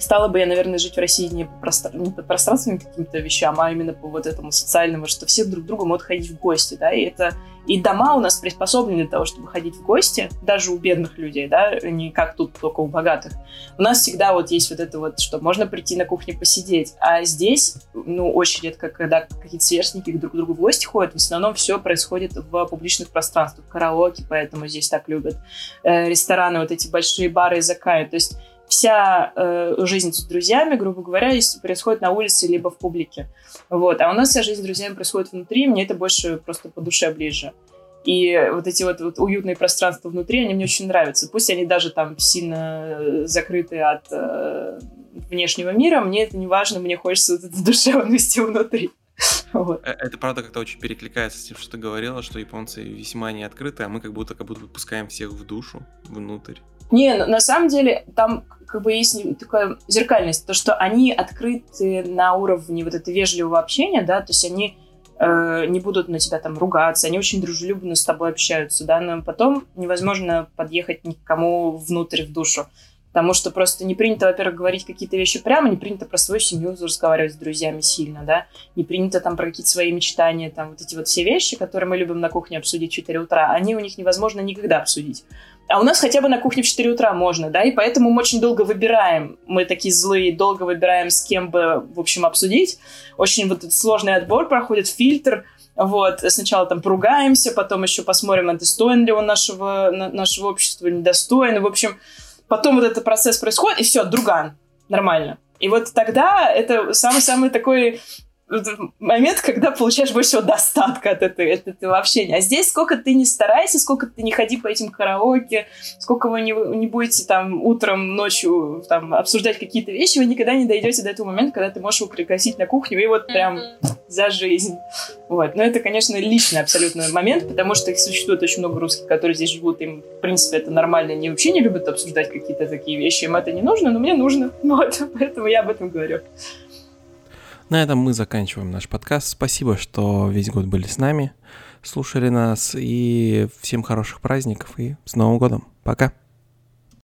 стала бы я, наверное, жить в России не по, простр... не по пространственным каким-то вещам, а именно по вот этому социальному, что все друг к другу могут ходить в гости, да, и это и дома у нас приспособлены для того, чтобы ходить в гости, даже у бедных людей, да, не как тут только у богатых. У нас всегда вот есть вот это вот, что можно прийти на кухне посидеть, а здесь, ну, очень редко, когда какие-то сверстники друг к другу в гости ходят, в основном все происходит в публичных пространствах, караоке, поэтому здесь так любят, э, рестораны, вот эти большие бары и закаи, то есть вся э, жизнь с друзьями, грубо говоря, происходит на улице либо в публике. Вот. А у нас вся жизнь с друзьями происходит внутри, мне это больше просто по душе ближе. И вот эти вот, вот уютные пространства внутри, они мне очень нравятся. Пусть они даже там сильно э, закрыты от э, внешнего мира, мне это не важно, мне хочется вот этой душевности внутри. Вот. Э, это правда как-то очень перекликается с тем, что ты говорила, что японцы весьма не открыты, а мы как будто как будто выпускаем всех в душу, внутрь. Не, на самом деле там как бы есть такая зеркальность, то, что они открыты на уровне вот этого вежливого общения, да, то есть они э, не будут на тебя там ругаться, они очень дружелюбно с тобой общаются, да, но потом невозможно подъехать никому внутрь, в душу. Потому что просто не принято, во-первых, говорить какие-то вещи прямо, не принято про свою семью разговаривать с друзьями сильно, да, не принято там про какие-то свои мечтания, там вот эти вот все вещи, которые мы любим на кухне обсудить в 4 утра, они у них невозможно никогда обсудить. А у нас хотя бы на кухне в 4 утра можно, да, и поэтому мы очень долго выбираем, мы такие злые, долго выбираем, с кем бы, в общем, обсудить. Очень вот сложный отбор проходит, фильтр, вот, сначала там поругаемся, потом еще посмотрим, а достоин ли он нашего, нашего общества, недостоин, в общем, потом вот этот процесс происходит, и все, друган, нормально. И вот тогда это самый-самый такой момент, когда получаешь больше всего достатка от, этой, от этого общения. А здесь сколько ты не старайся, сколько ты не ходи по этим караоке, сколько вы не, не будете там утром, ночью там обсуждать какие-то вещи, вы никогда не дойдете до этого момента, когда ты можешь его пригласить на кухню и вот прям за жизнь. Вот. Но это, конечно, личный абсолютно момент, потому что существует очень много русских, которые здесь живут, им, в принципе, это нормально, они вообще не любят обсуждать какие-то такие вещи, им это не нужно, но мне нужно. Вот, поэтому я об этом говорю. На этом мы заканчиваем наш подкаст. Спасибо, что весь год были с нами, слушали нас, и всем хороших праздников, и с Новым годом. Пока!